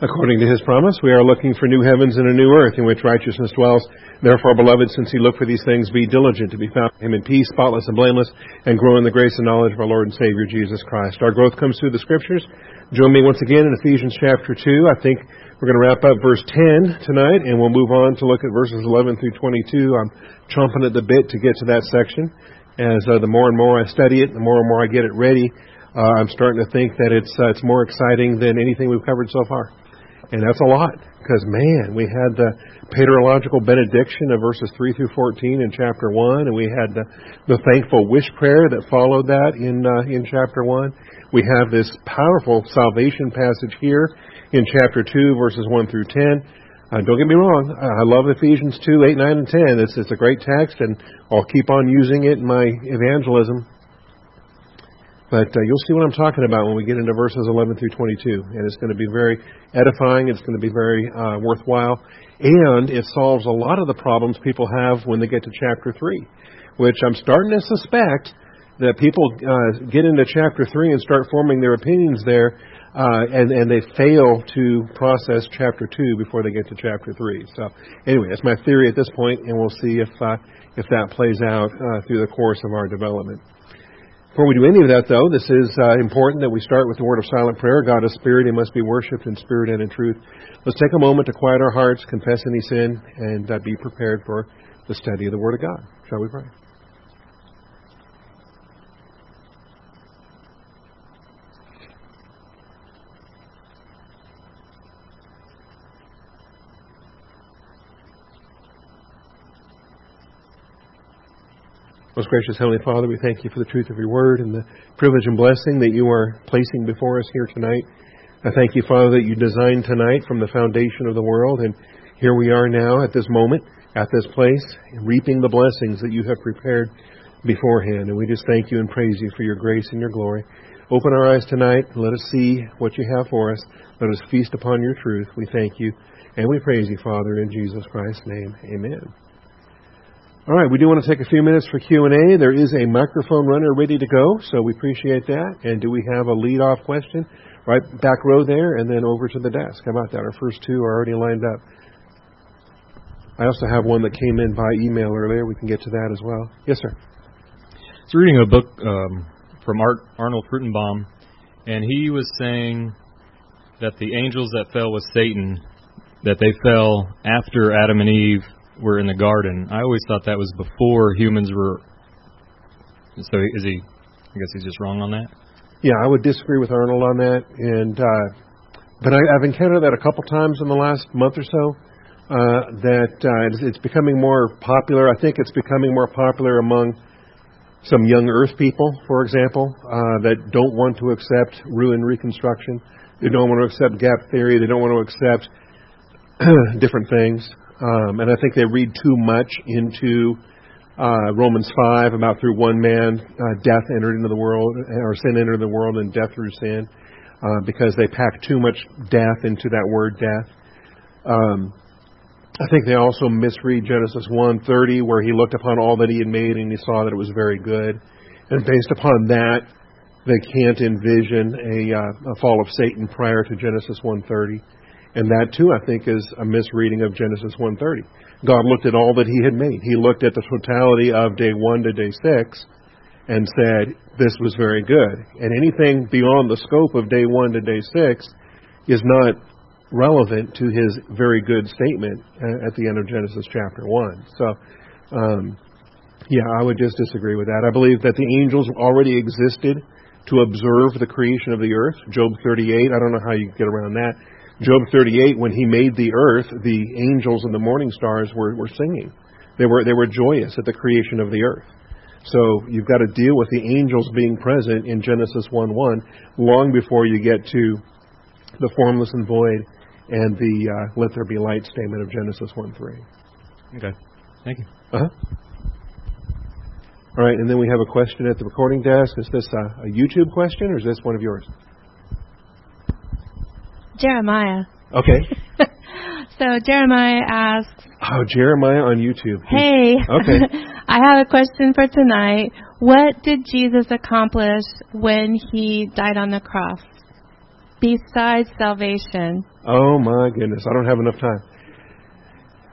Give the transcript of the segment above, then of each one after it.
According to his promise, we are looking for new heavens and a new earth in which righteousness dwells. Therefore, beloved, since you look for these things, be diligent to be found in him in peace, spotless and blameless, and grow in the grace and knowledge of our Lord and Savior Jesus Christ. Our growth comes through the Scriptures. Join me once again in Ephesians chapter 2. I think we're going to wrap up verse 10 tonight, and we'll move on to look at verses 11 through 22. I'm chomping at the bit to get to that section. As uh, the more and more I study it, the more and more I get it ready, uh, I'm starting to think that it's uh, it's more exciting than anything we've covered so far. And that's a lot, because man, we had the paterological benediction of verses 3 through 14 in chapter 1, and we had the, the thankful wish prayer that followed that in, uh, in chapter 1. We have this powerful salvation passage here in chapter 2, verses 1 through 10. Uh, don't get me wrong, I love Ephesians 2, 8, 9, and 10. It's, it's a great text, and I'll keep on using it in my evangelism but uh, you'll see what I'm talking about when we get into verses 11 through 22. And it's going to be very edifying. It's going to be very uh, worthwhile. And it solves a lot of the problems people have when they get to chapter 3, which I'm starting to suspect that people uh, get into chapter 3 and start forming their opinions there, uh, and, and they fail to process chapter 2 before they get to chapter 3. So, anyway, that's my theory at this point, and we'll see if, uh, if that plays out uh, through the course of our development. Before we do any of that, though, this is uh, important that we start with the word of silent prayer. God is spirit, he must be worshipped in spirit and in truth. Let's take a moment to quiet our hearts, confess any sin, and uh, be prepared for the study of the Word of God. Shall we pray? Most gracious Heavenly Father, we thank you for the truth of your word and the privilege and blessing that you are placing before us here tonight. I thank you, Father, that you designed tonight from the foundation of the world, and here we are now at this moment, at this place, reaping the blessings that you have prepared beforehand. And we just thank you and praise you for your grace and your glory. Open our eyes tonight let us see what you have for us. Let us feast upon your truth. We thank you and we praise you, Father, in Jesus Christ's name. Amen. All right, we do want to take a few minutes for Q&A. There is a microphone runner ready to go, so we appreciate that. And do we have a lead-off question? Right back row there, and then over to the desk. How about that? Our first two are already lined up. I also have one that came in by email earlier. We can get to that as well. Yes, sir. I was reading a book um, from Art, Arnold Fruchtenbaum, and he was saying that the angels that fell with Satan, that they fell after Adam and Eve were in the garden. I always thought that was before humans were. So is he? I guess he's just wrong on that. Yeah, I would disagree with Arnold on that, and uh, but I, I've encountered that a couple times in the last month or so. Uh, that uh, it's, it's becoming more popular. I think it's becoming more popular among some young Earth people, for example, uh, that don't want to accept ruin reconstruction. They don't want to accept gap theory. They don't want to accept different things. Um, and I think they read too much into uh, Romans 5 about through one man uh, death entered into the world, or sin entered the world, and death through sin, uh, because they pack too much death into that word death. Um, I think they also misread Genesis 1:30, where he looked upon all that he had made and he saw that it was very good, and based upon that, they can't envision a, uh, a fall of Satan prior to Genesis 1:30. And that too, I think, is a misreading of Genesis 1:30. God looked at all that He had made. He looked at the totality of day one to day six, and said this was very good. And anything beyond the scope of day one to day six is not relevant to His very good statement at the end of Genesis chapter one. So. Um, yeah, I would just disagree with that. I believe that the angels already existed to observe the creation of the earth. Job 38, I don't know how you get around that. Job 38, when he made the earth, the angels and the morning stars were, were singing. They were, they were joyous at the creation of the earth. So you've got to deal with the angels being present in Genesis 1 1 long before you get to the formless and void and the uh, let there be light statement of Genesis 1 3. Okay. Thank you. Uh huh. All right, and then we have a question at the recording desk. Is this a, a YouTube question or is this one of yours? Jeremiah. Okay. so Jeremiah asks. Oh, Jeremiah on YouTube. Hey. Okay. I have a question for tonight. What did Jesus accomplish when he died on the cross? besides salvation? Oh my goodness, I don't have enough time.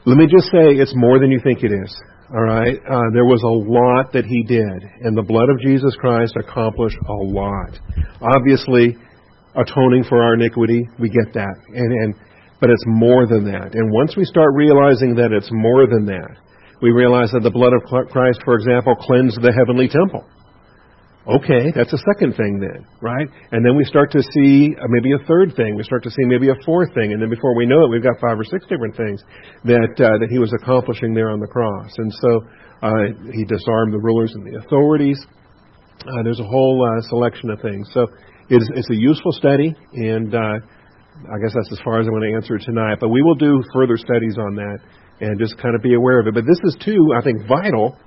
Let me just say it's more than you think it is. All right? Uh, there was a lot that he did, and the blood of Jesus Christ accomplished a lot. Obviously, atoning for our iniquity, we get that. And, and, but it's more than that. And once we start realizing that it's more than that, we realize that the blood of Christ, for example, cleansed the heavenly temple. Okay, that's a second thing then, right? And then we start to see uh, maybe a third thing. We start to see maybe a fourth thing, and then before we know it, we've got five or six different things that uh, that he was accomplishing there on the cross. And so uh, he disarmed the rulers and the authorities. Uh, there's a whole uh, selection of things. So it's, it's a useful study, and uh, I guess that's as far as I'm going to answer tonight. But we will do further studies on that and just kind of be aware of it. But this is too, I think, vital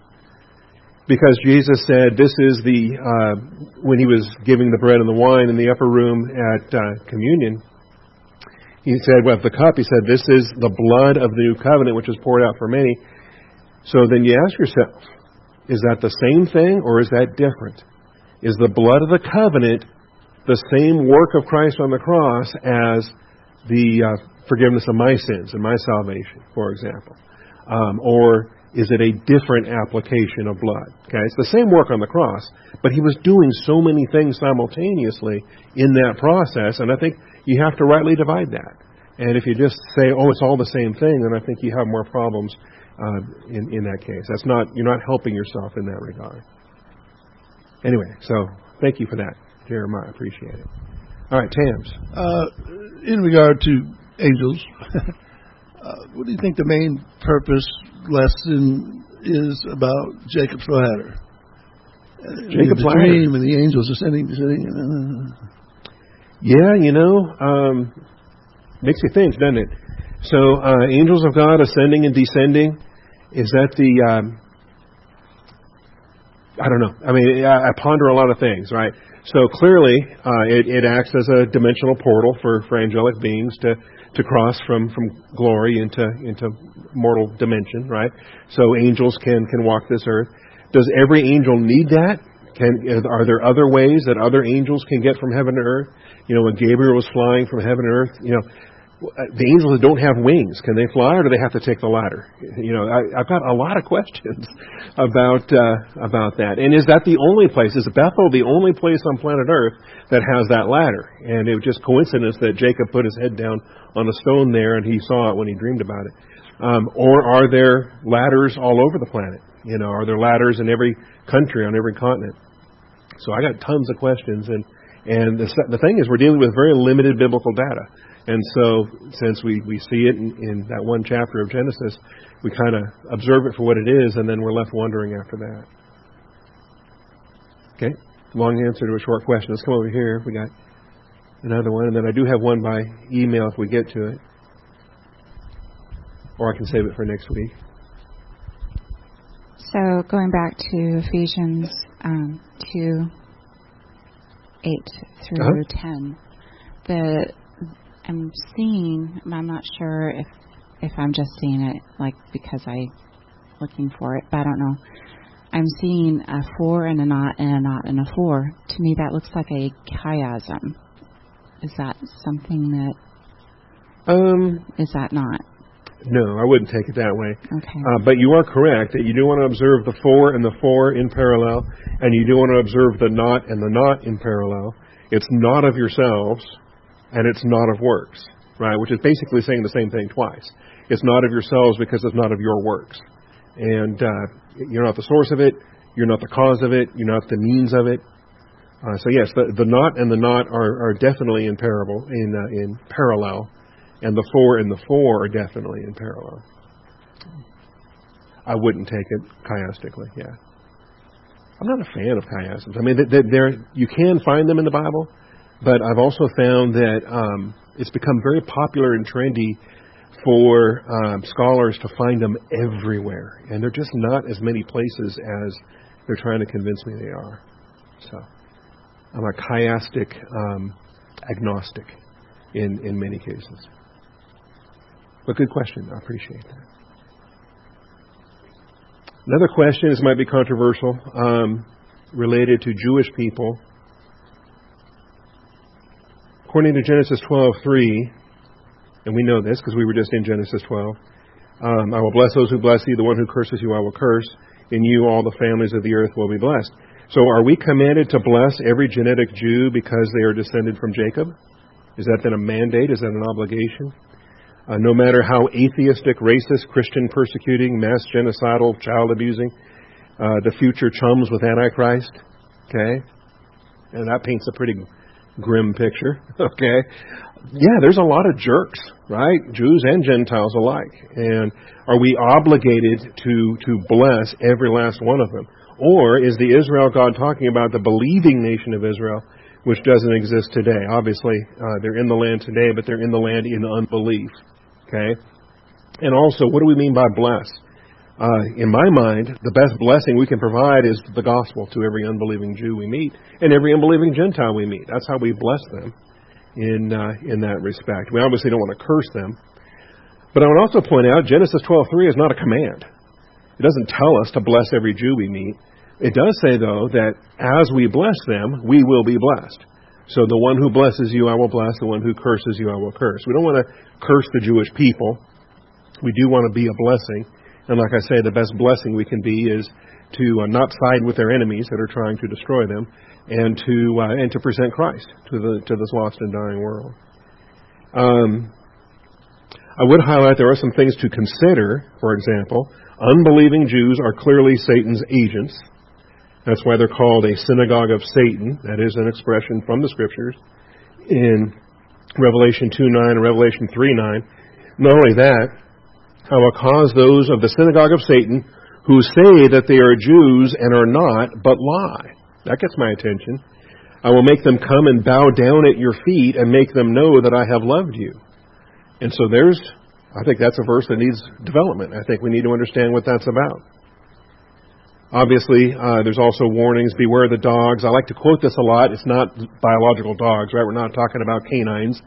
because Jesus said this is the uh, when he was giving the bread and the wine in the upper room at uh, communion. He said, "Well, the cup." He said, "This is the blood of the new covenant, which is poured out for many." So then you ask yourself, is that the same thing or is that different? Is the blood of the covenant the same work of Christ on the cross as the uh, forgiveness of my sins and my salvation, for example, um, or is it a different application of blood? Okay, it's the same work on the cross, but he was doing so many things simultaneously in that process, and I think you have to rightly divide that. And if you just say, "Oh, it's all the same thing," then I think you have more problems uh, in in that case. That's not you're not helping yourself in that regard. Anyway, so thank you for that, Jeremiah. I appreciate it. All right, Tams. Uh, in regard to angels, uh, what do you think the main purpose lesson is about Jacob's ladder. Jacob's the ladder. dream and the angels are sitting, sitting. Uh, yeah, you know, um, makes you think, doesn't it? So, uh, angels of God ascending and descending. Is that the? Um, I don't know. I mean, I, I ponder a lot of things, right? So clearly, uh, it, it acts as a dimensional portal for, for angelic beings to to cross from, from glory into into mortal dimension, right? So angels can can walk this earth. Does every angel need that? Can are there other ways that other angels can get from heaven to earth? You know, when Gabriel was flying from heaven to earth, you know, the angels don't have wings, can they fly or do they have to take the ladder? You know, I, I've got a lot of questions about uh, about that. And is that the only place? Is Bethel the only place on planet Earth that has that ladder? And it was just coincidence that Jacob put his head down on a stone there and he saw it when he dreamed about it. Um, or are there ladders all over the planet? You know, are there ladders in every country on every continent? So I got tons of questions, and and the the thing is, we're dealing with very limited biblical data. And so, since we, we see it in, in that one chapter of Genesis, we kind of observe it for what it is, and then we're left wondering after that. Okay, long answer to a short question. Let's come over here. We got another one, and then I do have one by email if we get to it, or I can save it for next week. So, going back to Ephesians um, 2 8 through Uh-huh. 10, the I'm seeing, I'm not sure if if I'm just seeing it like because I looking for it, but I don't know. I'm seeing a four and a knot and a knot and a four. To me, that looks like a chiasm. Is that something that Um, is that not? no, I wouldn't take it that way. Okay. Uh, but you are correct that you do want to observe the four and the four in parallel, and you do want to observe the knot and the knot in parallel. It's not of yourselves, and it's not of works, right? Which is basically saying the same thing twice. It's not of yourselves because it's not of your works, and uh, you're not the source of it. You're not the cause of it. You're not the means of it. Uh, so yes, the, the knot and the not are, are definitely in parable in uh, in parallel, and the four and the four are definitely in parallel. I wouldn't take it chiastically. Yeah, I'm not a fan of chiasms. I mean, they, they're, you can find them in the Bible, but I've also found that um, it's become very popular and trendy for um, scholars to find them everywhere, and they're just not as many places as they're trying to convince me they are. So I'm a chiastic um, agnostic in in many cases. But good question. I appreciate that. Another question, this might be controversial, um, related to Jewish people. According to Genesis 12:3, and we know this because we were just in Genesis 12. Um, I will bless those who bless thee. The one who curses you, I will curse. In you, all the families of the earth will be blessed. So, are we commanded to bless every genetic Jew because they are descended from Jacob? Is that then a mandate? Is that an obligation? Uh, no matter how atheistic, racist, Christian persecuting, mass genocidal, child abusing, uh, the future chums with Antichrist. Okay? And that paints a pretty grim picture. Okay? Yeah, there's a lot of jerks, right? Jews and Gentiles alike. And are we obligated to, to bless every last one of them? Or is the Israel God talking about the believing nation of Israel, which doesn't exist today? Obviously, uh, they're in the land today, but they're in the land in unbelief. Okay? And also, what do we mean by bless? Uh, in my mind, the best blessing we can provide is the gospel to every unbelieving Jew we meet and every unbelieving Gentile we meet. That's how we bless them in uh, in that respect. We obviously don't want to curse them, but I would also point out Genesis 12:3 is not a command. It doesn't tell us to bless every Jew we meet. It does say though that as we bless them, we will be blessed. So the one who blesses you, I will bless. The one who curses you, I will curse. We don't want to curse the Jewish people. We do want to be a blessing. And like I say, the best blessing we can be is to uh, not side with their enemies that are trying to destroy them, and to uh, and to present Christ to the to this lost and dying world. Um, I would highlight there are some things to consider. For example, unbelieving Jews are clearly Satan's agents. That's why they're called a synagogue of Satan. That is an expression from the scriptures in Revelation 2 9 and Revelation 3 9. Not only that, I will cause those of the synagogue of Satan who say that they are Jews and are not, but lie. That gets my attention. I will make them come and bow down at your feet and make them know that I have loved you. And so there's, I think that's a verse that needs development. I think we need to understand what that's about. Obviously, uh, there's also warnings beware the dogs. I like to quote this a lot. It's not biological dogs, right? We're not talking about canines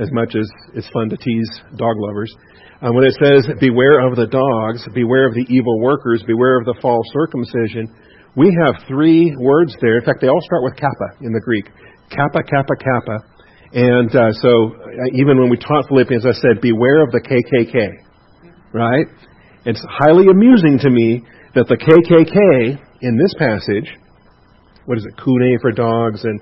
as much as it's fun to tease dog lovers. Uh, when it says, Beware of the dogs, beware of the evil workers, beware of the false circumcision, we have three words there. In fact, they all start with kappa in the Greek. Kappa, kappa, kappa. And uh, so, uh, even when we taught Philippians, I said, Beware of the KKK. Right? It's highly amusing to me that the KKK in this passage, what is it, kune for dogs and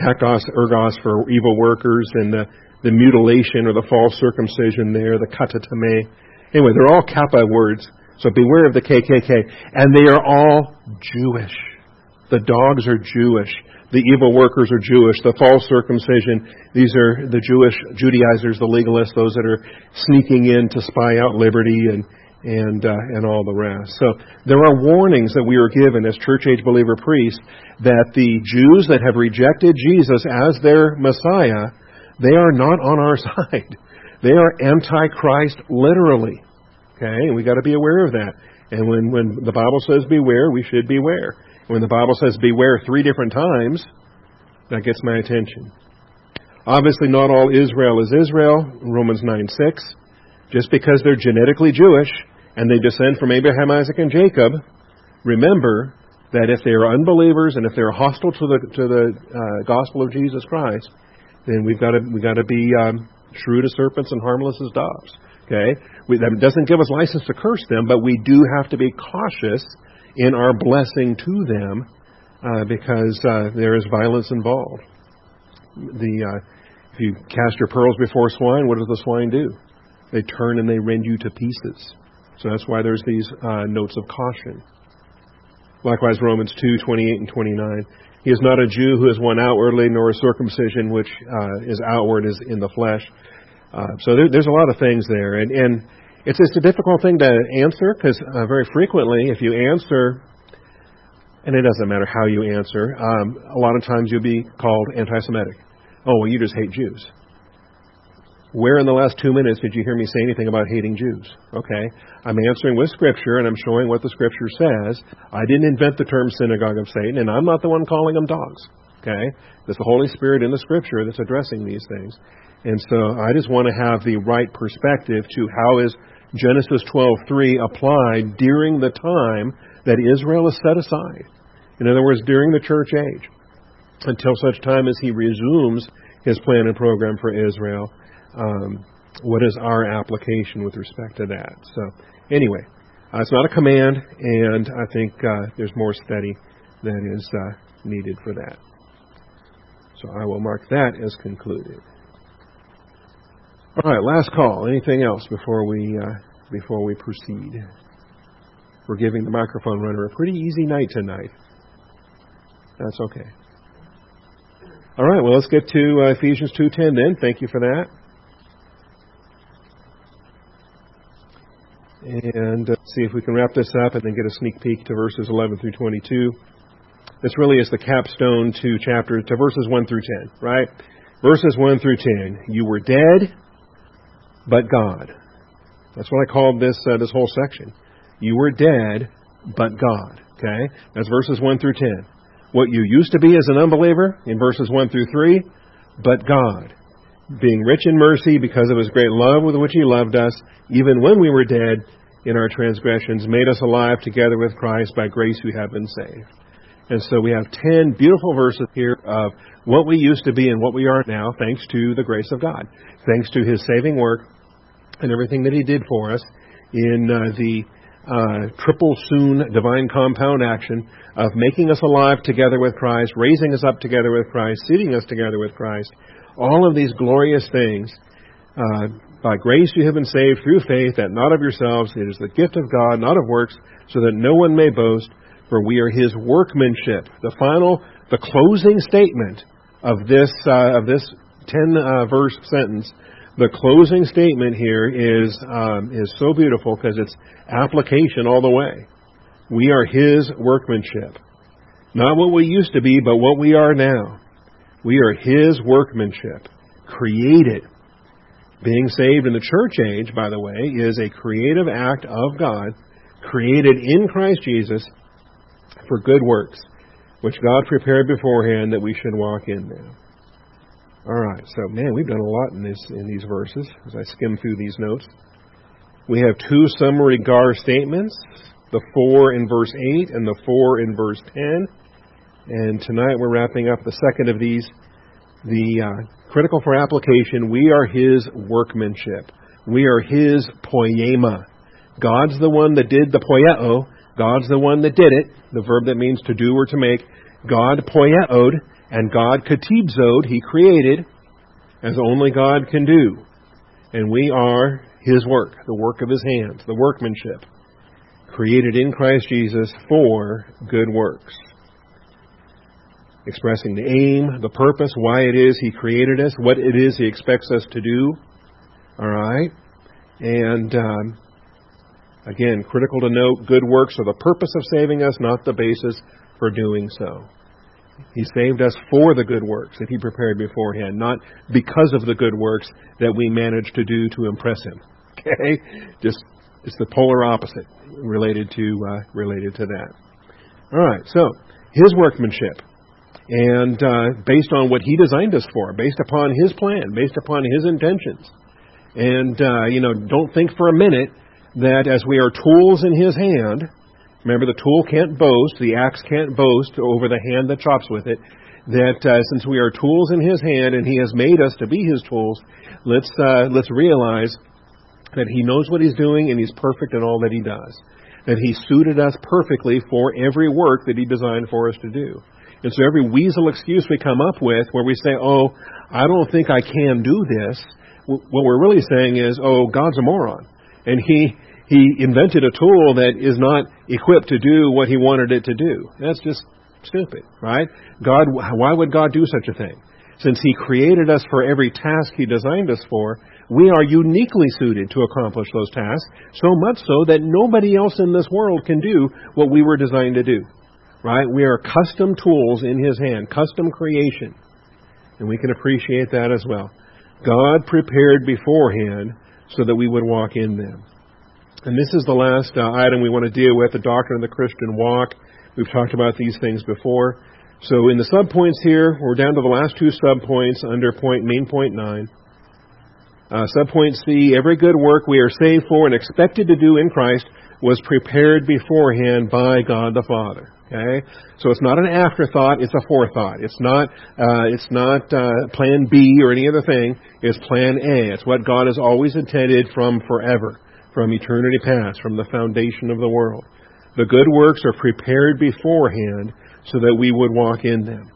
kakos, ergos for evil workers, and the the mutilation or the false circumcision there, the katatame. Anyway, they're all kappa words, so beware of the KKK. And they are all Jewish. The dogs are Jewish. The evil workers are Jewish. The false circumcision, these are the Jewish Judaizers, the legalists, those that are sneaking in to spy out liberty and and uh, and all the rest. So there are warnings that we are given as church age believer priests that the Jews that have rejected Jesus as their Messiah they are not on our side. They are antichrist literally. Okay, we got to be aware of that. And when when the Bible says beware, we should beware. When the Bible says beware three different times, that gets my attention. Obviously, not all Israel is Israel. Romans 9 6. Just because they're genetically Jewish and they descend from Abraham, Isaac, and Jacob, remember that if they are unbelievers and if they're hostile to the to the uh, gospel of Jesus Christ, then we've got to we got to be um, shrewd as serpents and harmless as doves. Okay, we, that doesn't give us license to curse them, but we do have to be cautious in our blessing to them uh, because uh, there is violence involved. The uh, if you cast your pearls before swine, what does the swine do? They turn and they rend you to pieces. So that's why there's these uh, notes of caution. Likewise, Romans 2, 28 and 29. He is not a Jew who is one outwardly, nor a circumcision which uh, is outward, is in the flesh. Uh, so there, there's a lot of things there, and, and it's it's a difficult thing to answer because uh, very frequently, if you answer, and it doesn't matter how you answer, um, a lot of times you'll be called anti-Semitic. Oh, well, you just hate Jews. Where in the last two minutes did you hear me say anything about hating Jews? Okay. I'm answering with Scripture and I'm showing what the Scripture says. I didn't invent the term synagogue of Satan, and I'm not the one calling them dogs. Okay. It's the Holy Spirit in the Scripture that's addressing these things. And so I just want to have the right perspective to how is Genesis 12:3 applied during the time that Israel is set aside. In other words, during the church age, until such time as he resumes His plan and program for Israel. Um, what is our application with respect to that? So, anyway, uh, it's not a command, and I think uh, there's more study that is uh, needed for that. So I will mark that as concluded. All right, last call. Anything else before we uh, before we proceed? We're giving the microphone runner a pretty easy night tonight. That's okay. All right, well, let's get to uh, Ephesians 2.10 then. Thank you for that. And uh, see if we can wrap this up and then get a sneak peek to verses 11 through 22. This really is the capstone to chapter to verses 1 through 10, right? Verses 1 through 10. You were dead, but God. That's what I called this uh, this whole section. You were dead, but God. Okay? That's verses 1 through 10. What you used to be as an unbeliever in verses 1 through 3, but God. Being rich in mercy because of his great love with which he loved us, even when we were dead in our transgressions, made us alive together with Christ. By grace we have been saved. And so we have 10 beautiful verses here of what we used to be and what we are now, thanks to the grace of God, thanks to his saving work and everything that he did for us in uh, the uh, triple soon divine compound action of making us alive together with Christ, raising us up together with Christ, seating us together with Christ. All of these glorious things. Uh, by grace you have been saved through faith, that not of yourselves. It is the gift of God, not of works, so that no one may boast. For we are His workmanship. The final, the closing statement of this uh, of this ten uh, verse sentence the closing statement here is um, is so beautiful because it's application all the way. We are His workmanship, not what we used to be, but what we are now. We are His workmanship, created. Being saved in the church age, by the way, is a creative act of God, created in Christ Jesus for good works, which God prepared beforehand that we should walk in them. All right, so man, we've done a lot in this in these verses as I skim through these notes. We have two summary gar statements, the four in verse eight and the four in verse ten. And tonight we're wrapping up the second of these, the uh, critical for application. We are His workmanship. We are His poiema. God's the one that did the poieo. God's the one that did it. The verb that means to do or to make. God poieoed and God katibzod, He created as only God can do. And we are His work, the work of His hands, the workmanship, created in Christ Jesus for good works. Expressing the aim, the purpose, why it is He created us, what it is He expects us to do. All right? And um, again, critical to note good works are the purpose of saving us, not the basis for doing so. He saved us for the good works that He prepared beforehand, not because of the good works that we managed to do to impress Him. Okay, just it's the polar opposite related to uh, related to that. All right, so His workmanship, and uh, based on what He designed us for, based upon His plan, based upon His intentions, and uh, you know, don't think for a minute that as we are tools in His hand Remember, the tool can't boast, the axe can't boast over the hand that chops with it. That uh, since we are tools in His hand and He has made us to be His tools, let's uh, let's realize that He knows what He's doing and He's perfect in all that He does. That He suited us perfectly for every work that He designed for us to do. And so every weasel excuse we come up with where we say, oh, I don't think I can do this, what we're really saying is, oh, God's a moron. And He he invented a tool that is not equipped to do what he wanted it to do. That's just stupid, right? God, why would God do such a thing? Since he created us for every task he designed us for, we are uniquely suited to accomplish those tasks, so much so that nobody else in this world can do what we were designed to do. Right? We are custom tools in his hand, custom creation. And we can appreciate that as well. God prepared beforehand so that we would walk in them. And this is the last uh, item we want to deal with the doctrine of the Christian walk. We've talked about these things before. So in the subpoints here, we're down to the last two subpoints under point main point nine. Uh, subpoint C: Every good work we are saved for and expected to do in Christ was prepared beforehand by God the Father. Okay, so it's not an afterthought; it's a forethought. It's not uh, it's not uh, Plan B or any other thing. It's Plan A. It's what God has always intended from forever, from eternity past, from the foundation of the world. The good works are prepared beforehand so that we would walk in them.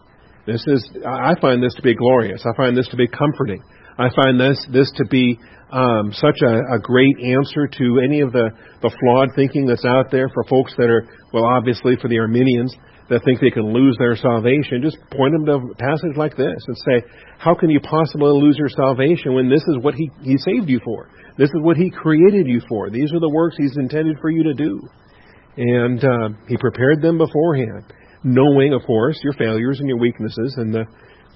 This is I find this to be glorious. I find this to be comforting. I find this this to be um, such a, a great answer to any of the, the flawed thinking that's out there for folks that are, well, obviously for the Arminians that think they can lose their salvation. Just point them to a passage like this and say, how can you possibly lose your salvation when this is what he, he saved you for? This is what he created you for. These are the works he's intended for you to do. And uh, he prepared them beforehand, knowing, of course, your failures and your weaknesses and the,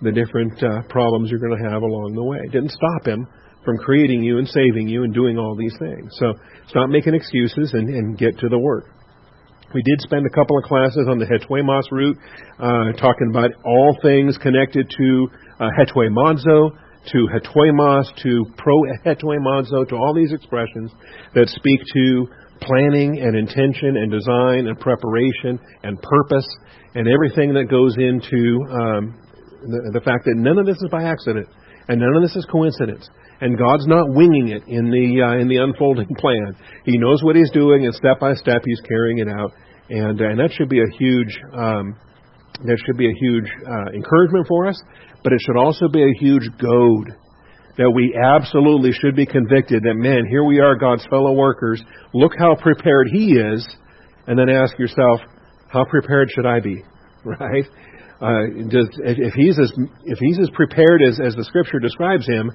the different uh, problems you're going to have along the way. Didn't stop him from creating you and saving you and doing all these things. So stop making excuses and, and get to the work. We did spend a couple of classes on the hetoimos route, uh, talking about all things connected to uh, hetoimazo, to hetoimos, to pro hetoimazo, to all these expressions that speak to planning and intention and design and preparation and purpose and everything that goes into um, the, the fact that none of this is by accident and none of this is coincidence and God's not winging it in the uh, in the unfolding plan. He knows what He's doing, and step by step He's carrying it out, and and that should be a huge um, that should be a huge uh, encouragement for us, but it should also be a huge goad that we absolutely should be convicted that man, here we are, God's fellow workers. Look how prepared He is, and then ask yourself, how prepared should I be? Right? Uh, does, if he's as if he's as prepared as, as the Scripture describes him,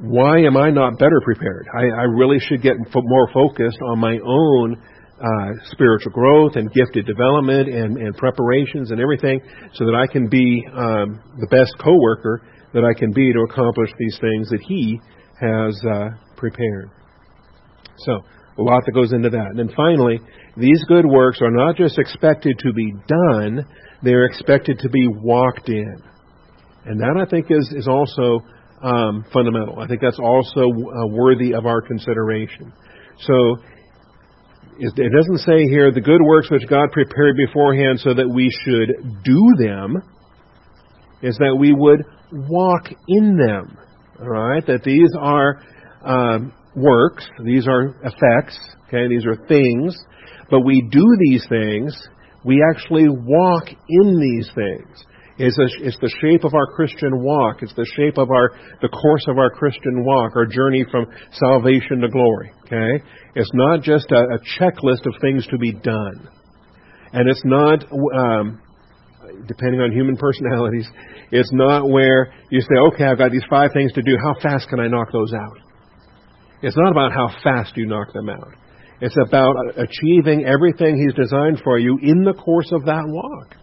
why am I not better prepared? I, I really should get more focused on my own uh, spiritual growth and gifted development and, and preparations and everything so that I can be um, the best coworker that I can be to accomplish these things that He has uh, prepared. So, a lot that goes into that. And then finally, these good works are not just expected to be done, they're expected to be walked in. And that, I think, is, is also um, fundamental. I think that's also uh, worthy of our consideration. So it doesn't say here the good works which God prepared beforehand so that we should do them, is that we would walk in them. All right? That these are um, works, these are effects, okay, these are things, but we do these things, we actually walk in these things. It's, a, it's the shape of our Christian walk. It's the shape of our, the course of our Christian walk, our journey from salvation to glory. Okay? It's not just a, a checklist of things to be done. And it's not, um, depending on human personalities, it's not where you say, okay, I've got these five things to do. How fast can I knock those out? It's not about how fast you knock them out. It's about achieving everything He's designed for you in the course of that walk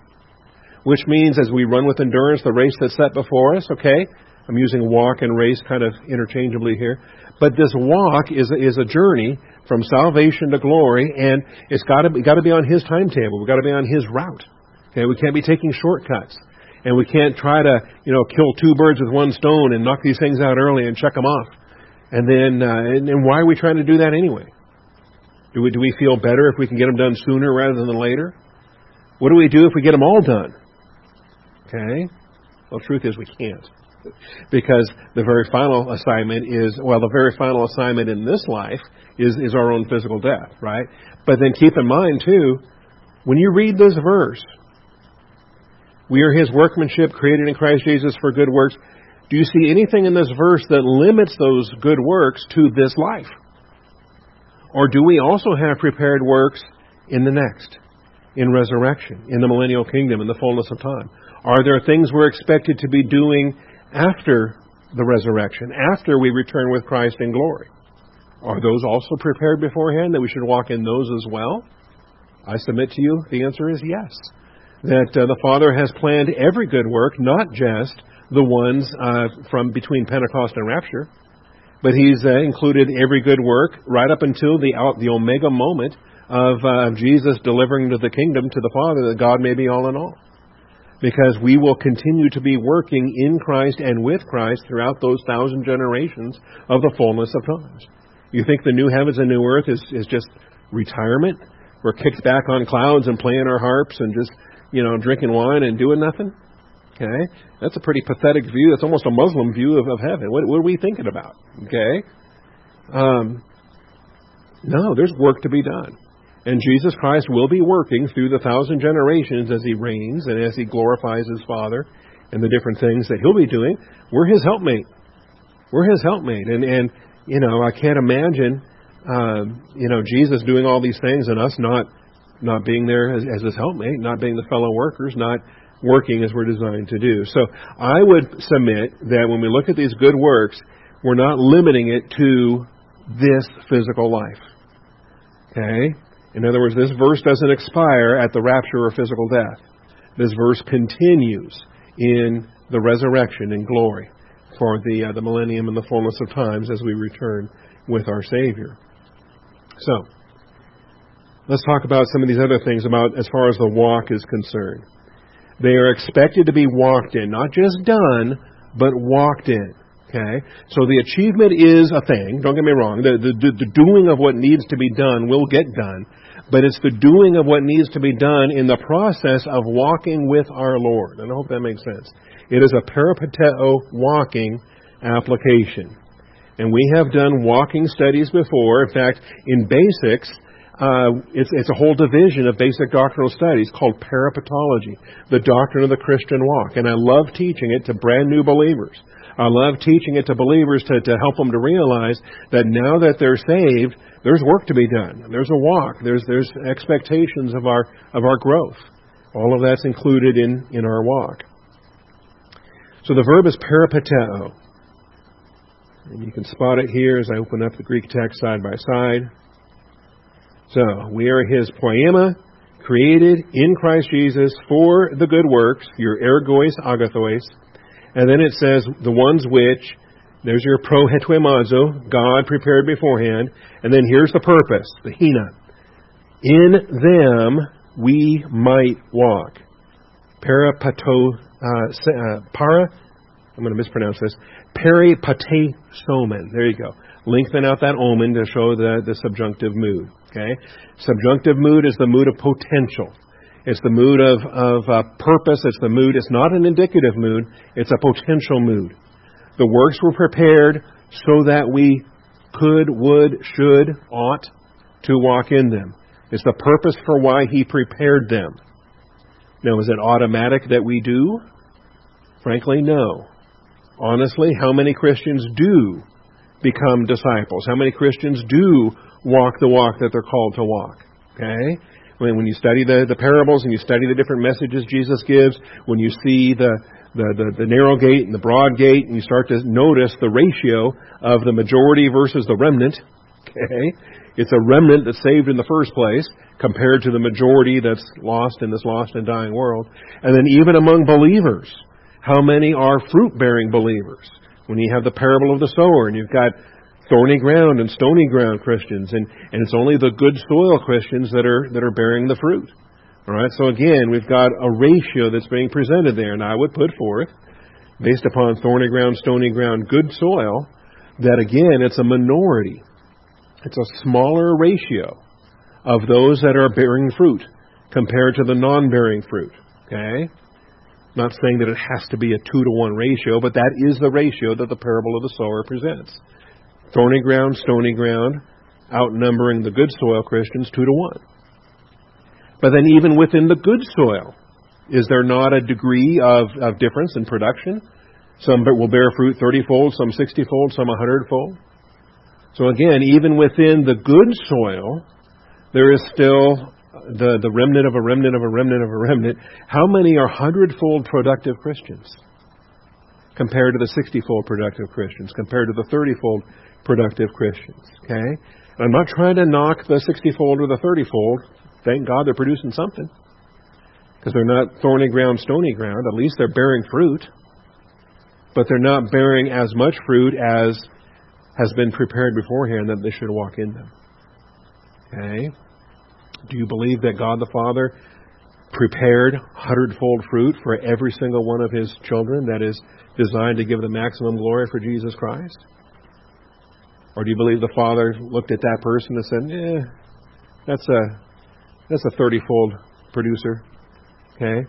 which means as we run with endurance the race that's set before us, okay? I'm using walk and race kind of interchangeably here. But this walk is, is a journey from salvation to glory, and it's got to got to be on His timetable. We've got to be on His route. Okay, we can't be taking shortcuts, and we can't try to you know kill two birds with one stone and knock these things out early and check them off. And then, uh, and, and why are we trying to do that anyway? Do we do we feel better if we can get them done sooner rather than later? What do we do if we get them all done? Okay? Well, truth is we can't. Because the very final assignment is, well, the very final assignment in this life is, is our own physical death, right? But then keep in mind, too, when you read this verse, we are his workmanship created in Christ Jesus for good works. Do you see anything in this verse that limits those good works to this life? Or do we also have prepared works in the next, in resurrection, in the millennial kingdom, in the fullness of time? Are there things we're expected to be doing after the resurrection, after we return with Christ in glory? Are those also prepared beforehand that we should walk in those as well? I submit to you, the answer is yes. That uh, the Father has planned every good work, not just the ones uh, from between Pentecost and rapture, but He's uh, included every good work right up until the out, the omega moment of uh, Jesus delivering to the kingdom to the Father that God may be all in all because we will continue to be working in Christ and with Christ throughout those thousand generations of the fullness of times. You think the new heavens and new earth is, is just retirement? we're kicked back on clouds and playing our harps and just, you know, drinking wine and doing nothing? Okay? That's a pretty pathetic view. That's almost a Muslim view of, of heaven. What, what are we thinking about? Okay? Um, no, there's work to be done. And Jesus Christ will be working through the thousand generations as he reigns and as he glorifies his Father and the different things that he'll be doing. We're his helpmate. We're his helpmate. And, and you know, I can't imagine, um, you know, Jesus doing all these things and us not not being there as, as his helpmate, not being the fellow workers, not working as we're designed to do. So I would submit that when we look at these good works, we're not limiting it to this physical life. Okay? In other words, this verse doesn't expire at the rapture or physical death. This verse continues in the resurrection and glory for the uh, the millennium and the fullness of times as we return with our Savior. So, let's talk about some of these other things about as far as the walk is concerned. They are expected to be walked in, not just done, but walked in. Okay? So the achievement is a thing, don't get me wrong. The, the, the doing of what needs to be done will get done, but it's the doing of what needs to be done in the process of walking with our Lord. And I hope that makes sense. It is a peripateo walking application. And we have done walking studies before. In fact, in basics, uh, it's, it's a whole division of basic doctrinal studies called peripatology, the doctrine of the Christian walk. And I love teaching it to brand new believers. I love teaching it to believers to, to help them to realize that now that they're saved, there's work to be done. There's a walk. There's there's expectations of our of our growth. All of that's included in, in our walk. So the verb is peripateo. And you can spot it here as I open up the Greek text side by side. So we are his poiema, created in Christ Jesus for the good works, your ergois agathos. And then it says, the ones which there's your prohetwemazo, God prepared beforehand. And then here's the purpose, the hina. In them we might walk. Parapato, uh, uh, para, I'm going to mispronounce this, peripate somen. There you go. Lengthen out that omen to show the, the subjunctive mood. Okay? Subjunctive mood is the mood of potential. It's the mood of, of uh, purpose. It's the mood. It's not an indicative mood. It's a potential mood. The works were prepared so that we could, would, should, ought to walk in them. It's the purpose for why He prepared them. Now, is it automatic that we do? Frankly, no. Honestly, how many Christians do become disciples? How many Christians do walk the walk that they're called to walk? Okay? When, when you study the, the parables and you study the different messages Jesus gives, when you see the, the, the, the narrow gate and the broad gate, and you start to notice the ratio of the majority versus the remnant. Okay? It's a remnant that's saved in the first place compared to the majority that's lost in this lost and dying world. And then even among believers, how many are fruit bearing believers? When you have the parable of the sower and you've got thorny ground and stony ground Christians and, and it's only the good soil Christians that are that are bearing the fruit. All right, so again, we've got a ratio that's being presented there, and I would put forth, based upon thorny ground, stony ground, good soil, that again, it's a minority. It's a smaller ratio of those that are bearing fruit compared to the non bearing fruit. Okay? Not saying that it has to be a two to one ratio, but that is the ratio that the parable of the sower presents. Thorny ground, stony ground, outnumbering the good soil Christians two to one. But then, even within the good soil, is there not a degree of, of difference in production? Some will bear fruit 30 fold, some 60 fold, some 100 fold. So, again, even within the good soil, there is still the, the remnant of a remnant of a remnant of a remnant. How many are hundredfold productive Christians compared to the 60 fold productive Christians, compared to the 30 fold productive Christians? Okay? And I'm not trying to knock the 60 fold or the 30 fold thank God they're producing something. Because they're not thorny ground, stony ground. At least they're bearing fruit. But they're not bearing as much fruit as has been prepared beforehand that they should walk in them. Okay? Do you believe that God the Father prepared hundredfold fruit for every single one of his children that is designed to give the maximum glory for Jesus Christ? Or do you believe the Father looked at that person and said, eh, that's a that's a 30 fold producer. Okay?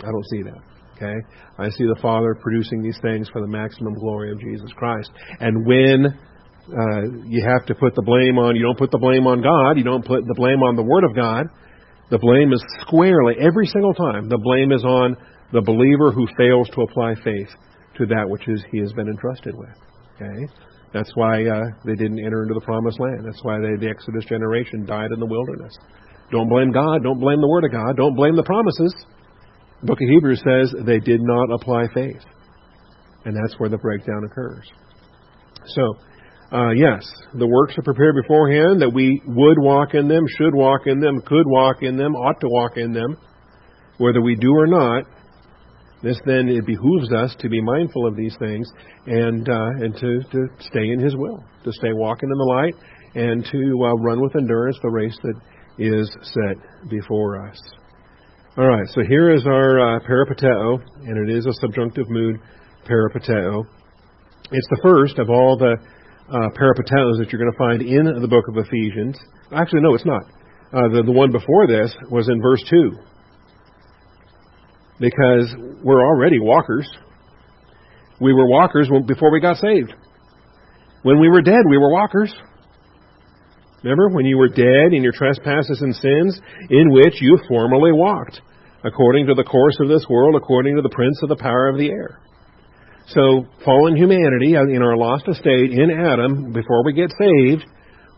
I don't see that. Okay? I see the Father producing these things for the maximum glory of Jesus Christ. And when uh, you have to put the blame on, you don't put the blame on God, you don't put the blame on the Word of God. The blame is squarely, every single time, the blame is on the believer who fails to apply faith to that which is he has been entrusted with. Okay? That's why uh, they didn't enter into the promised land. That's why they, the Exodus generation died in the wilderness. Don't blame God. Don't blame the Word of God. Don't blame the promises. The book of Hebrews says they did not apply faith. And that's where the breakdown occurs. So, uh, yes, the works are prepared beforehand that we would walk in them, should walk in them, could walk in them, ought to walk in them. Whether we do or not, this then it behooves us to be mindful of these things and uh, and to, to stay in His will, to stay walking in the light, and to uh, run with endurance the race that is set before us. All right, so here is our uh, peripateo, and it is a subjunctive mood peripateo. It's the first of all the uh, peripatetos that you're going to find in the book of Ephesians. Actually, no, it's not. Uh, the, the one before this was in verse 2 because we're already walkers. We were walkers before we got saved. When we were dead, we were walkers. Remember when you were dead in your trespasses and sins, in which you formerly walked, according to the course of this world, according to the prince of the power of the air. So, fallen humanity, in our lost estate, in Adam, before we get saved,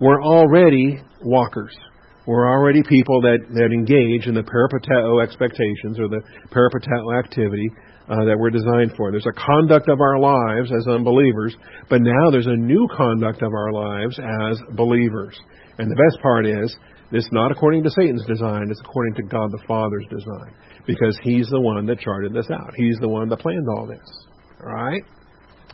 we're already walkers. We're already people that, that engage in the peripateo expectations or the peripateo activity uh, that we're designed for. There's a conduct of our lives as unbelievers, but now there's a new conduct of our lives as believers. And the best part is, it's not according to Satan's design, it's according to God the Father's design. Because He's the one that charted this out. He's the one that planned all this. All right?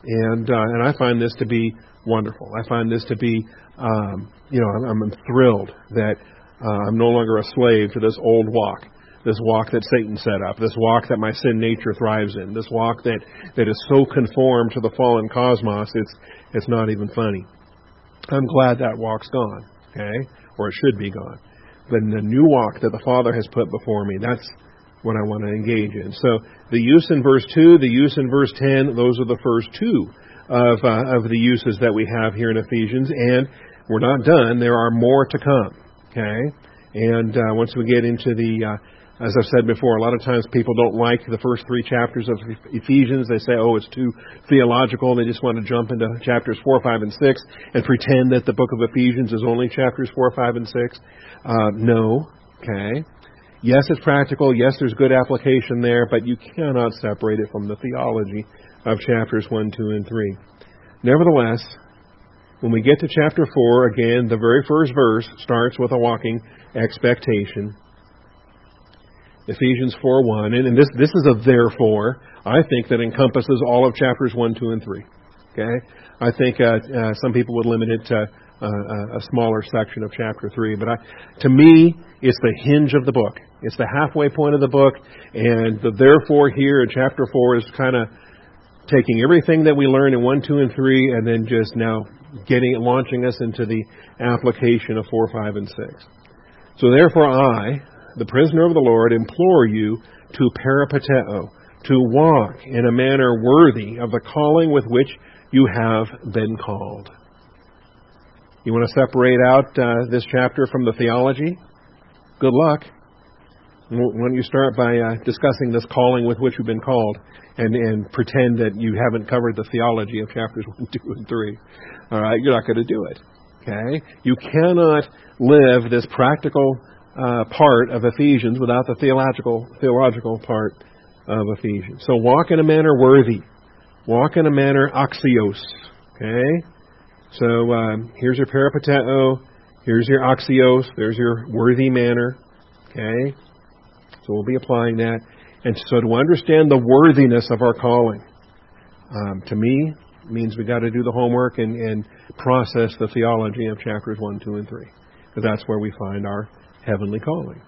And, uh, and I find this to be wonderful. I find this to be, um, you know, I'm, I'm thrilled that uh, I'm no longer a slave to this old walk, this walk that Satan set up, this walk that my sin nature thrives in, this walk that, that is so conformed to the fallen cosmos, it's, it's not even funny. I'm glad that walk's gone, okay? Or it should be gone. But the new walk that the Father has put before me, that's what I want to engage in. So the use in verse 2, the use in verse 10, those are the first two of, uh, of the uses that we have here in Ephesians. And we're not done. There are more to come. Okay? And uh, once we get into the, uh, as I've said before, a lot of times people don't like the first three chapters of Ephesians. They say, oh, it's too theological. They just want to jump into chapters 4, 5, and 6 and pretend that the book of Ephesians is only chapters 4, 5, and 6. Uh, no. Okay? Yes, it's practical. Yes, there's good application there, but you cannot separate it from the theology of chapters 1, 2, and 3. Nevertheless, when we get to chapter 4, again, the very first verse starts with a walking expectation. Ephesians 4 1. And, this, this is a therefore, I think, that encompasses all of chapters 1, 2, and 3. Okay? I think uh, uh, some people would limit it to uh, a smaller section of chapter 3. But I, to me, it's the hinge of the book. It's the halfway point of the book. And the therefore here in chapter 4 is kind of taking everything that we learned in 1, 2, and 3 and then just now getting launching us into the application of 4, 5, and 6. So therefore I, the prisoner of the Lord, implore you to peripateo, to walk in a manner worthy of the calling with which you have been called. You want to separate out uh, this chapter from the theology? Good luck. Why don't you start by uh, discussing this calling with which you've been called and, and pretend that you haven't covered the theology of chapters 1, 2, and 3? All right, you're not going to do it. Okay? You cannot live this practical uh, part of Ephesians without the theological theological part of Ephesians. So walk in a manner worthy. Walk in a manner axios. Okay? So um, here's your peripateo. Here's your axios. There's your worthy manner. Okay? So we'll be applying that. And so to understand the worthiness of our calling, um, to me, means we've got to do the homework and, and process the theology of chapters 1, 2, and 3. Because that's where we find our heavenly calling.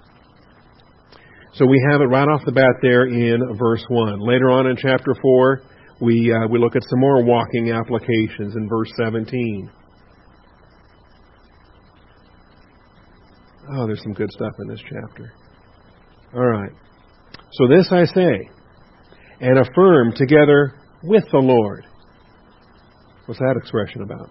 So we have it right off the bat there in verse 1. Later on in chapter 4, we, uh, we look at some more walking applications in verse 17. Oh, there's some good stuff in this chapter. All right. So this I say, and affirm together with the Lord. What's that expression about?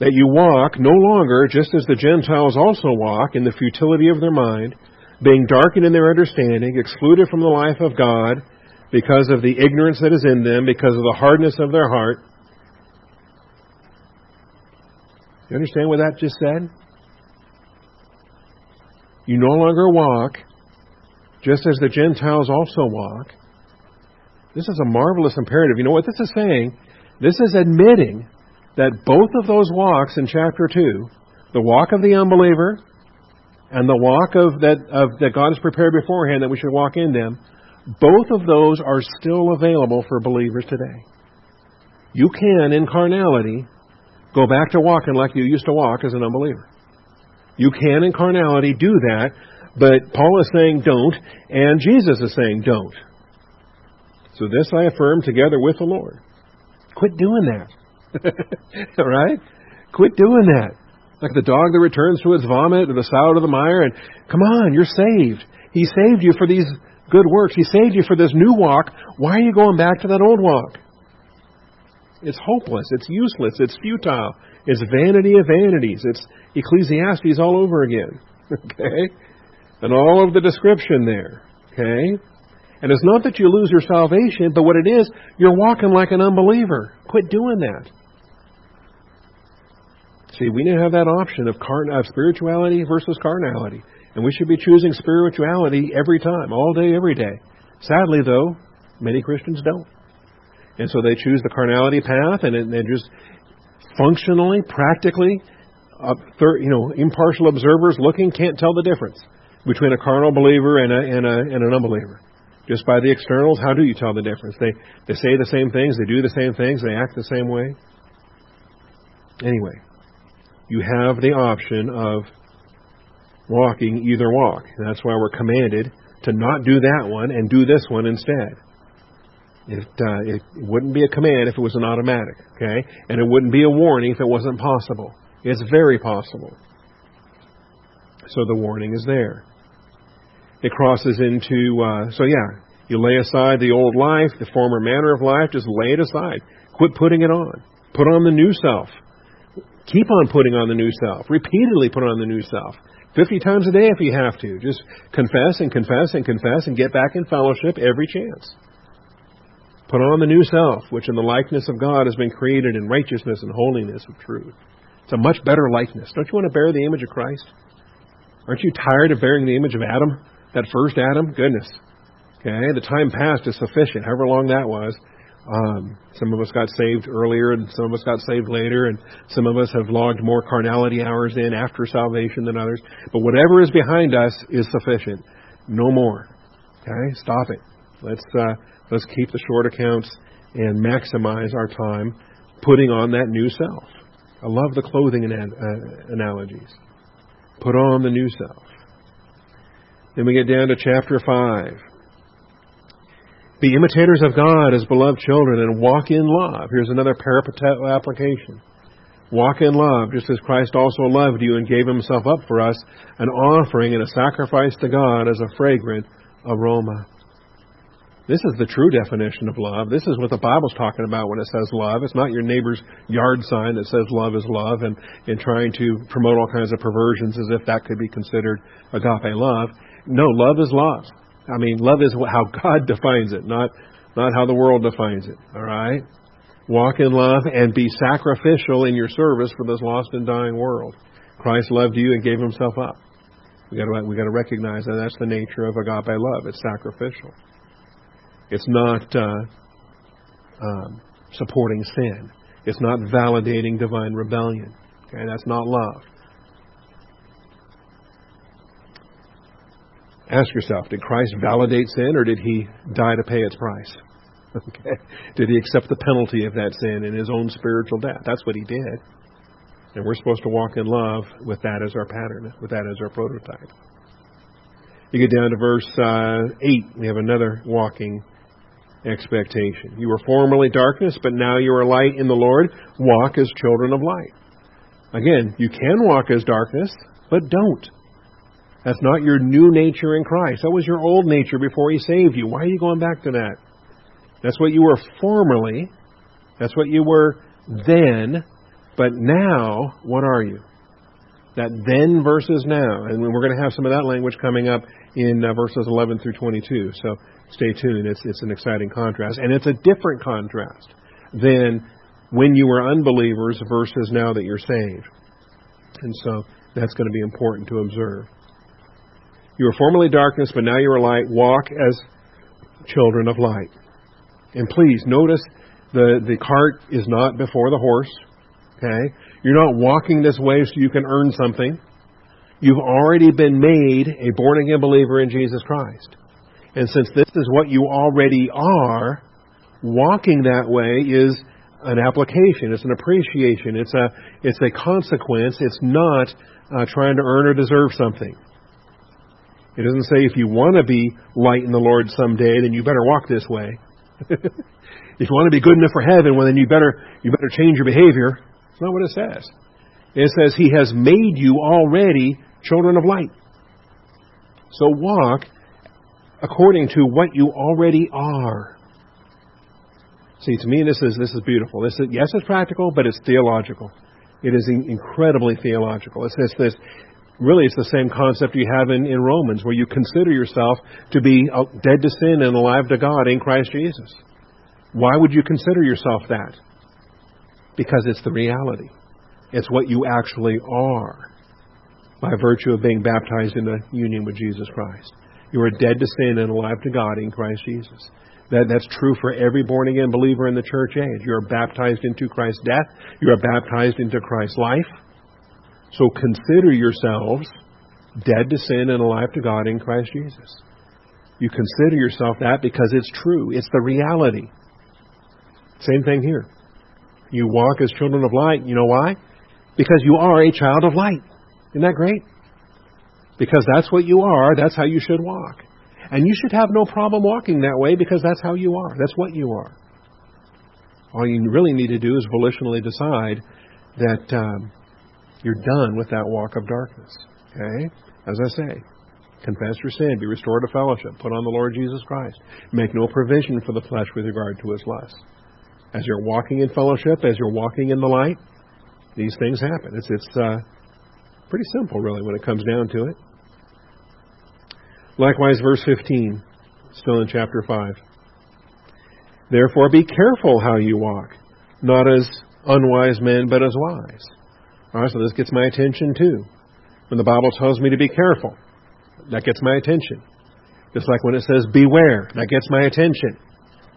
That you walk no longer just as the Gentiles also walk in the futility of their mind, being darkened in their understanding, excluded from the life of God because of the ignorance that is in them, because of the hardness of their heart. You understand what that just said? You no longer walk just as the Gentiles also walk. This is a marvelous imperative. You know what this is saying? This is admitting that both of those walks in chapter 2, the walk of the unbeliever and the walk of that, of, that God has prepared beforehand that we should walk in them, both of those are still available for believers today. You can, in carnality, go back to walking like you used to walk as an unbeliever. You can, in carnality, do that, but Paul is saying don't, and Jesus is saying don't. So this I affirm together with the Lord. Quit doing that. All right? Quit doing that. Like the dog that returns to its vomit or the sow to the mire, and come on, you're saved. He saved you for these good works. He saved you for this new walk. Why are you going back to that old walk? It's hopeless. It's useless. It's futile. It's vanity of vanities. It's Ecclesiastes all over again. Okay? And all of the description there. Okay? And it's not that you lose your salvation, but what it is, you're walking like an unbeliever. Quit doing that. See, we now have that option of, of spirituality versus carnality. And we should be choosing spirituality every time, all day, every day. Sadly, though, many Christians don't. And so they choose the carnality path, and they just functionally, practically, uh, thir- you know, impartial observers looking can't tell the difference between a carnal believer and, a, and, a, and an unbeliever. Just by the externals, how do you tell the difference? They, they say the same things, they do the same things, they act the same way. Anyway, you have the option of walking either walk. That's why we're commanded to not do that one and do this one instead. It, uh, it wouldn't be a command if it was an automatic, okay? And it wouldn't be a warning if it wasn't possible. It's very possible. So the warning is there. It crosses into, uh, so yeah, you lay aside the old life, the former manner of life, just lay it aside. Quit putting it on. Put on the new self. Keep on putting on the new self. Repeatedly put on the new self. 50 times a day if you have to. Just confess and confess and confess and get back in fellowship every chance. Put on the new self, which in the likeness of God has been created in righteousness and holiness of truth. It's a much better likeness. Don't you want to bear the image of Christ? Aren't you tired of bearing the image of Adam? That first Adam? Goodness. Okay, the time past is sufficient, however long that was. Um, some of us got saved earlier, and some of us got saved later, and some of us have logged more carnality hours in after salvation than others. But whatever is behind us is sufficient. No more. Okay, stop it. Let's uh, let's keep the short accounts and maximize our time putting on that new self. I love the clothing uh, analogies. Put on the new self. Then we get down to chapter 5. Be imitators of God as beloved children and walk in love. Here's another peripatetic application. Walk in love, just as Christ also loved you and gave himself up for us, an offering and a sacrifice to God as a fragrant aroma. This is the true definition of love. This is what the Bible's talking about when it says love. It's not your neighbor's yard sign that says love is love and, and trying to promote all kinds of perversions as if that could be considered agape love. No, love is love. I mean, love is how God defines it, not not how the world defines it. All right? Walk in love and be sacrificial in your service for this lost and dying world. Christ loved you and gave himself up. We got to we got to recognize that that's the nature of agape love. It's sacrificial. It's not uh, um, supporting sin. It's not validating divine rebellion. Okay, that's not love. Ask yourself, did Christ validate sin or did he die to pay its price? Okay. Did he accept the penalty of that sin in his own spiritual death? That's what he did. And we're supposed to walk in love with that as our pattern, with that as our prototype. You get down to verse uh, 8, we have another walking expectation. You were formerly darkness, but now you are light in the Lord. Walk as children of light. Again, you can walk as darkness, but don't. That's not your new nature in Christ. That was your old nature before He saved you. Why are you going back to that? That's what you were formerly. That's what you were then. But now, what are you? That then versus now. And we're going to have some of that language coming up in uh, verses 11 through 22. So stay tuned. It's, it's an exciting contrast. And it's a different contrast than when you were unbelievers versus now that you're saved. And so that's going to be important to observe. You were formerly darkness, but now you are light. Walk as children of light. And please notice the, the cart is not before the horse. Okay? You're not walking this way so you can earn something. You've already been made a born again believer in Jesus Christ. And since this is what you already are, walking that way is an application, it's an appreciation, it's a it's a consequence. It's not uh, trying to earn or deserve something. It doesn't say if you want to be light in the Lord someday, then you better walk this way. if you want to be good enough for heaven, well then you better you better change your behavior. It's not what it says. It says He has made you already children of light. So walk according to what you already are. See, to me, this is this is beautiful. This is yes, it's practical, but it's theological. It is incredibly theological. It's this, this really it's the same concept you have in, in Romans, where you consider yourself to be uh, dead to sin and alive to God in Christ Jesus. Why would you consider yourself that? Because it's the reality. It's what you actually are by virtue of being baptized in into union with Jesus Christ. You are dead to sin and alive to God in Christ Jesus. That, that's true for every born again believer in the church age. You are baptized into Christ's death. You are baptized into Christ's life. So consider yourselves dead to sin and alive to God in Christ Jesus. You consider yourself that because it's true. It's the reality. Same thing here. You walk as children of light. You know why? Because you are a child of light. Isn't that great? Because that's what you are. That's how you should walk. And you should have no problem walking that way because that's how you are. That's what you are. All you really need to do is volitionally decide that um, you're done with that walk of darkness. Okay? As I say, confess your sin, be restored to fellowship, put on the Lord Jesus Christ. Make no provision for the flesh with regard to his lust. As you're walking in fellowship, as you're walking in the light, these things happen. It's, it's uh, pretty simple, really, when it comes down to it. Likewise, verse 15, still in chapter 5. Therefore, be careful how you walk, not as unwise men, but as wise. All right, so this gets my attention too. When the Bible tells me to be careful, that gets my attention. Just like when it says beware, that gets my attention.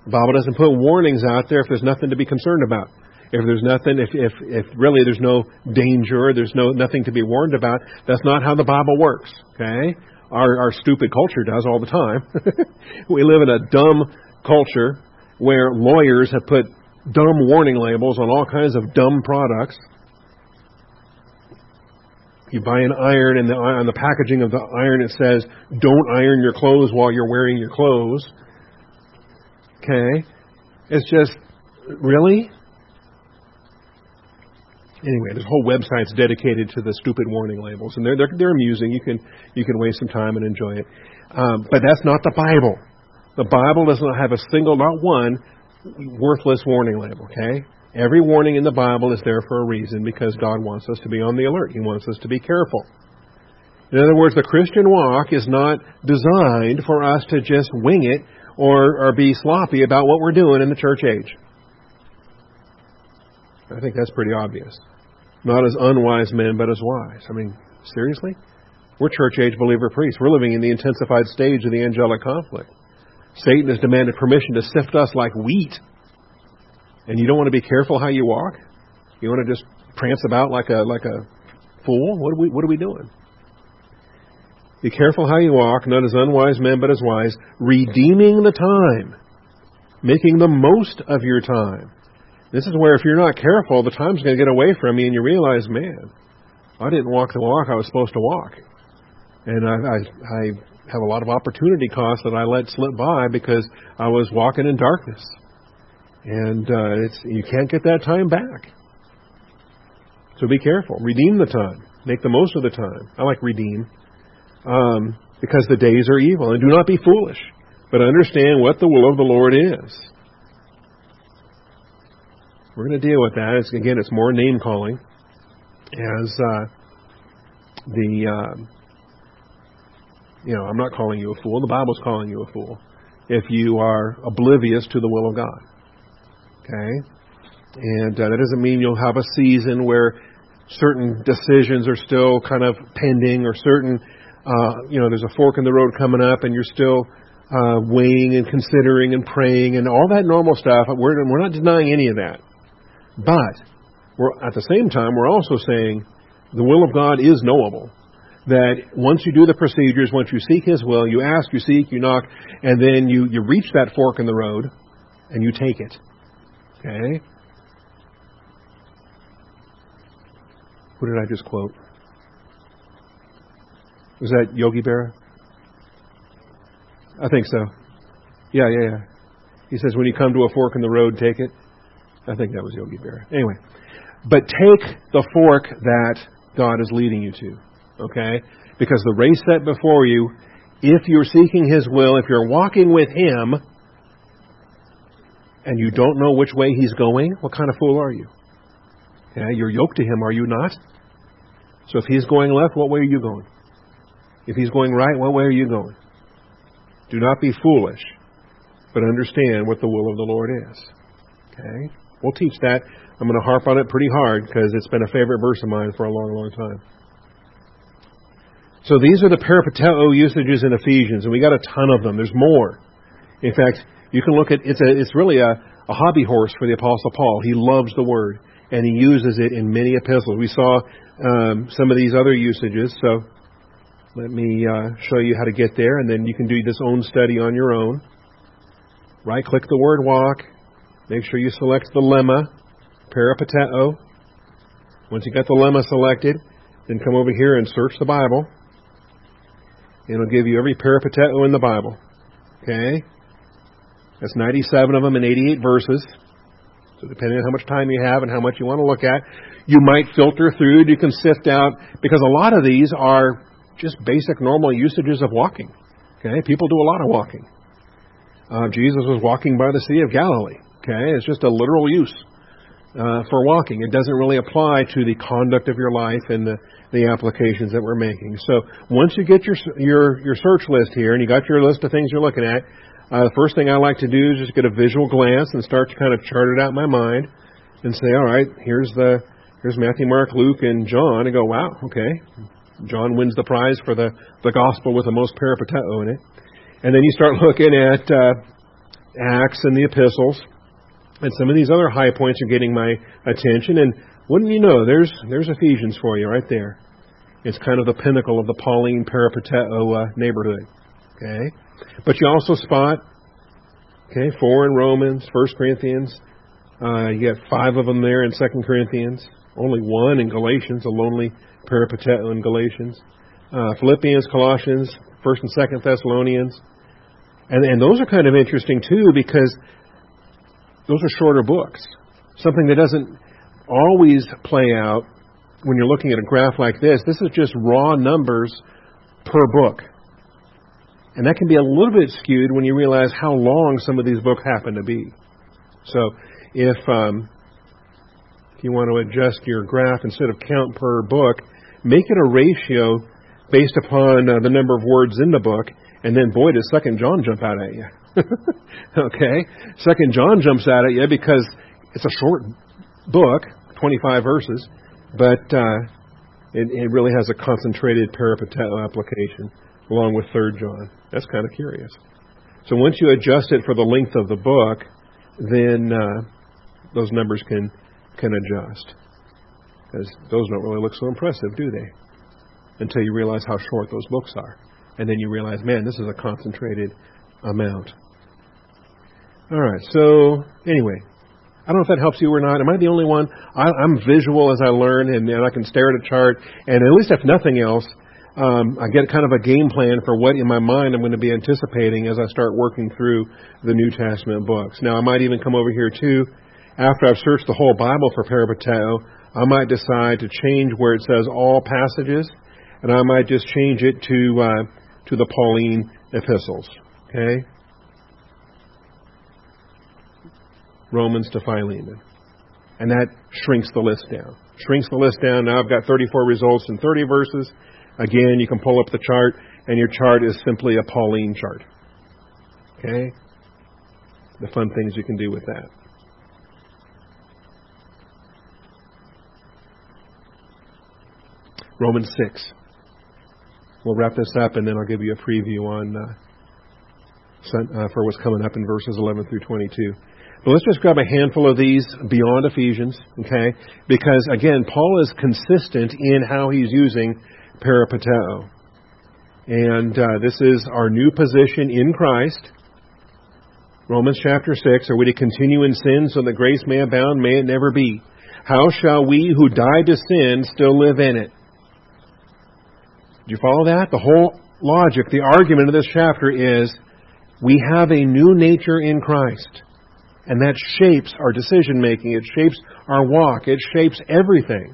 The Bible doesn't put warnings out there if there's nothing to be concerned about. If there's nothing, if, if, if really there's no danger, there's no, nothing to be warned about, that's not how the Bible works. Okay? our, our stupid culture does all the time. we live in a dumb culture where lawyers have put dumb warning labels on all kinds of dumb products. You buy an iron, and the, on the packaging of the iron it says, "Don't iron your clothes while you're wearing your clothes." Okay, it's just really anyway, this whole website's dedicated to the stupid warning labels, and they're they're, they're amusing. You can you can waste some time and enjoy it, um, but that's not the Bible. The Bible does not have a single, not one, worthless warning label. Okay, every warning in the Bible is there for a reason because God wants us to be on the alert. He wants us to be careful. In other words, the Christian walk is not designed for us to just wing it or, or be sloppy about what we're doing in the church age. I think that's pretty obvious. Not as unwise men, but as wise. I mean, seriously? We're church age believer priests. We're living in the intensified stage of the angelic conflict. Satan has demanded permission to sift us like wheat. And you don't want to be careful how you walk? You want to just prance about like a like a fool? What are we what are we doing? Be careful how you walk, not as unwise men, but as wise, redeeming the time, making the most of your time this is where if you're not careful, the time's going to get away from you, and you realize, man, I didn't walk the walk I was supposed to walk, and I, I, I have a lot of opportunity costs that I let slip by because I was walking in darkness, and uh, it's you can't get that time back. So be careful. Redeem the time. Make the most of the time. I like redeem. Um, because the days are evil. And do not be foolish, but understand what the will of the Lord is. We're going to deal with that. It's, again, it's more name calling as uh, the, uh, you know, I'm not calling you a fool. The Bible's calling you a fool if you are oblivious to the will of God. Okay? And uh, that doesn't mean you'll have a season where certain decisions are still kind of pending or certain, uh, you know, there's a fork in the road coming up and you're still uh, weighing and considering and praying and all that normal stuff. We're, we're not denying any of that. But we're, at the same time, we're also saying the will of God is knowable. That once you do the procedures, once you seek His will, you ask, you seek, you knock, and then you, you reach that fork in the road and you take it. Okay? Who did I just quote? Was that Yogi Berra? I think so. Yeah, yeah, yeah. He says, when you come to a fork in the road, take it. I think that was Yogi Berra. Anyway, but take the fork that God is leading you to. Okay? Because the race set before you, if you're seeking His will, if you're walking with Him, and you don't know which way He's going, what kind of fool are you? Yeah, you're yoked to Him, are you not? So if He's going left, what way are you going? If He's going right, what way are you going? Do not be foolish, but understand what the will of the Lord is. Okay? We'll teach that. I'm going to harp on it pretty hard because it's been a favorite verse of mine for a long, long time. So these are the peripateo usages in Ephesians, and we got a ton of them. There's more. In fact, you can look at it's a it's really a, a hobby horse for the Apostle Paul. He loves the word, and he uses it in many epistles. We saw um, some of these other usages, so let me uh, show you how to get there, and then you can do this own study on your own. Right click the word walk, Make sure you select the lemma, peripateo. Once you got the lemma selected, then come over here and search the Bible. It'll give you every peripateo in the Bible. Okay? That's 97 of them in 88 verses. So depending on how much time you have and how much you want to look at, you might filter through. You can sift out because a lot of these are just basic normal usages of walking. Okay? People do a lot of walking. Uh, Jesus was walking by the Sea of Galilee. Okay, it's just a literal use uh, for walking. It doesn't really apply to the conduct of your life and the, the applications that we're making. So once you get your your your search list here and you got your list of things you're looking at, uh, the first thing I like to do is just get a visual glance and start to kind of chart it out in my mind and say, all right, here's the here's Matthew, Mark, Luke, and John, and go, wow, okay, John wins the prize for the the gospel with the most peripateo in it, and then you start looking at uh, Acts and the epistles and some of these other high points are getting my attention. And wouldn't you know, there's there's Ephesians for you right there. It's kind of the pinnacle of the Pauline peripateo uh, neighborhood. Okay, but you also spot okay four in Romans, First Corinthians. Uh, you get five of them there in Second Corinthians. Only one in Galatians, a lonely peripateo in Galatians. Uh, Philippians, Colossians, First and Second Thessalonians, and and those are kind of interesting too because those are shorter books. Something that doesn't always play out when you're looking at a graph like this. This is just raw numbers per book. And that can be a little bit skewed when you realize how long some of these books happen to be. So if um, if you want to adjust your graph instead of count per book, make it a ratio based upon uh, the number of words in the book, and then boy, does Second John jump out at you. okay? Second John jumps out at you because it's a short book, 25 verses, but uh, it, it really has a concentrated peripateo application along with Third John. That's kind of curious. So once you adjust it for the length of the book, then uh, those numbers can can adjust. Because those don't really look so impressive, do they? Until you realize how short those books are. And then you realize, man, this is a concentrated amount. All right. So anyway, I don't know if that helps you or not. Am I the only one? I, I'm visual as I learn, and, and I can stare at a chart, and at least if nothing else, um, I get kind of a game plan for what in my mind I'm going to be anticipating as I start working through the New Testament books. Now, I might even come over here too. After I've searched the whole Bible for peripateo, I might decide to change where it says all passages and I might just change it to uh, to the Pauline epistles. Okay. Romans to Philemon. And that shrinks the list down. Shrinks the list down. Now I've got 34 results in 30 verses. Again, you can pull up the chart, and your chart is simply a Pauline chart. Okay? The fun things you can do with that. Romans 6. We'll wrap this up, and then I'll give you a preview on uh, uh, for what's coming up in verses 11 through 22. But let's just grab a handful of these beyond Ephesians, okay? Because again, Paul is consistent in how he's using peripateo. And uh, this is our new position in Christ. Romans chapter 6, are we to continue in sin so that grace may abound? May it never be. How shall we who died to sin still live in it? Do you follow that? The whole logic, the argument of this chapter is we have a new nature in Christ. And that shapes our decision making. It shapes our walk. It shapes everything.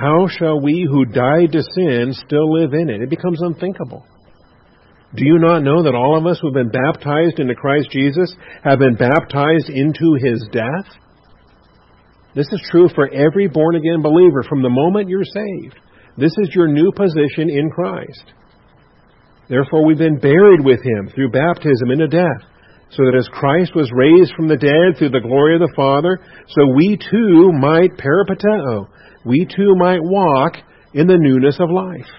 How shall we who died to sin still live in it? It becomes unthinkable. Do you not know that all of us who have been baptized into Christ Jesus have been baptized into his death? This is true for every born again believer from the moment you're saved. This is your new position in Christ. Therefore, we've been buried with him through baptism into death so that as Christ was raised from the dead through the glory of the Father, so we too might peripateo, we too might walk in the newness of life.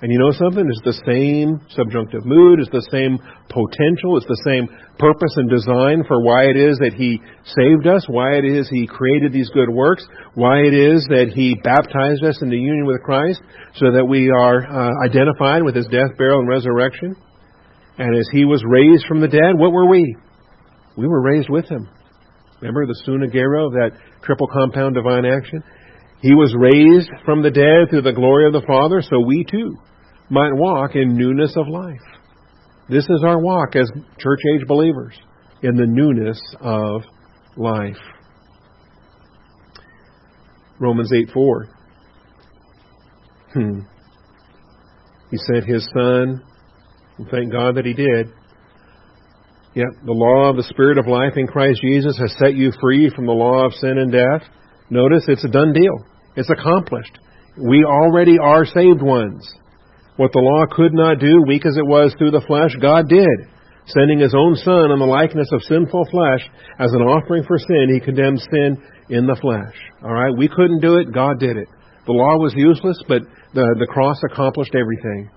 And you know something? It's the same subjunctive mood, it's the same potential, it's the same purpose and design for why it is that He saved us, why it is He created these good works, why it is that He baptized us into union with Christ, so that we are uh, identified with His death, burial, and resurrection. And as he was raised from the dead, what were we? We were raised with him. Remember the sunagero of that triple compound divine action? He was raised from the dead through the glory of the Father, so we too might walk in newness of life. This is our walk as church age believers in the newness of life. Romans 8 4. Hmm. He sent his Son and thank God that He did. Yet the law of the Spirit of life in Christ Jesus has set you free from the law of sin and death. Notice it's a done deal. It's accomplished. We already are saved ones. What the law could not do, weak as it was through the flesh, God did. Sending His own Son in the likeness of sinful flesh as an offering for sin, He condemned sin in the flesh. Alright? We couldn't do it, God did it. The law was useless, but the, the cross accomplished everything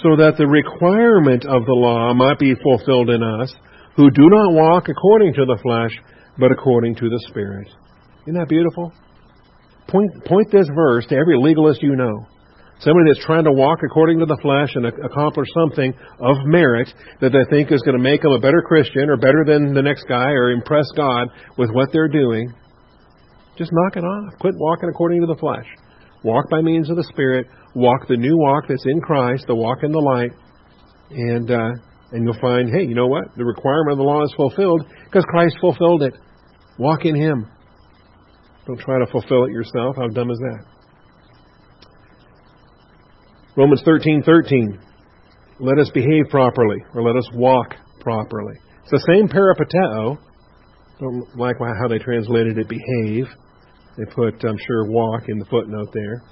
so that the requirement of the law might be fulfilled in us, who do not walk according to the flesh, but according to the Spirit. Isn't that beautiful? Point, point this verse to every legalist you know. Somebody that's trying to walk according to the flesh and accomplish something of merit that they think is going to make them a better Christian or better than the next guy or impress God with what they're doing. Just knock it off. Quit walking according to the flesh. Walk by means of the Spirit. Walk the new walk that's in Christ, the walk in the light, and uh, and you'll find, hey, you know what? The requirement of the law is fulfilled because Christ fulfilled it. Walk in Him. Don't try to fulfill it yourself. How dumb is that? Romans thirteen thirteen. Let us behave properly, or let us walk properly. It's the same peripateo. Don't like how they translated it, behave. They put, I'm sure, walk in the footnote there.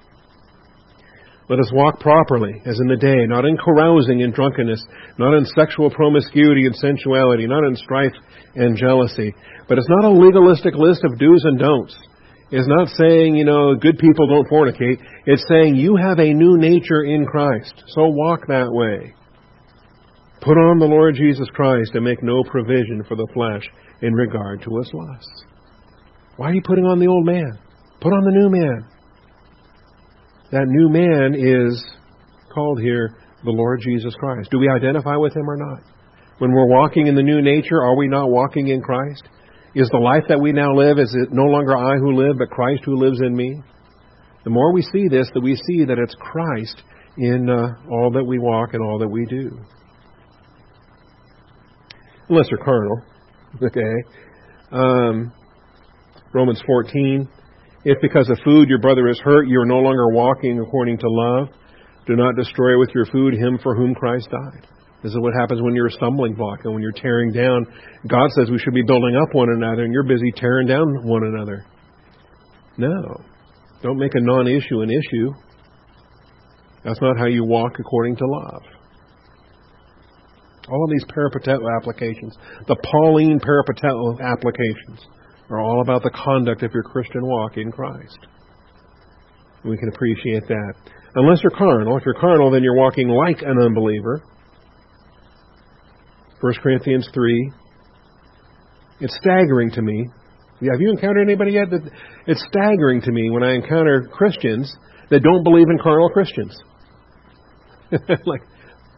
Let us walk properly, as in the day, not in carousing and drunkenness, not in sexual promiscuity and sensuality, not in strife and jealousy. But it's not a legalistic list of do's and don'ts. It's not saying, you know, good people don't fornicate. It's saying you have a new nature in Christ, so walk that way. Put on the Lord Jesus Christ and make no provision for the flesh in regard to its lusts. Why are you putting on the old man? Put on the new man. That new man is called here the Lord Jesus Christ. Do we identify with him or not? When we're walking in the new nature, are we not walking in Christ? Is the life that we now live, is it no longer I who live, but Christ who lives in me? The more we see this, that we see that it's Christ in uh, all that we walk and all that we do. Unless you're carnal, okay? Um, Romans 14. If because of food your brother is hurt, you are no longer walking according to love, do not destroy with your food him for whom Christ died. This is what happens when you're a stumbling block and when you're tearing down. God says we should be building up one another, and you're busy tearing down one another. No. Don't make a non issue an issue. That's not how you walk according to love. All of these peripateo applications, the Pauline peripateo applications, are all about the conduct of your Christian walk in Christ. We can appreciate that. Unless you're carnal. If you're carnal, then you're walking like an unbeliever. 1 Corinthians 3. It's staggering to me. Have you encountered anybody yet? That it's staggering to me when I encounter Christians that don't believe in carnal Christians. like,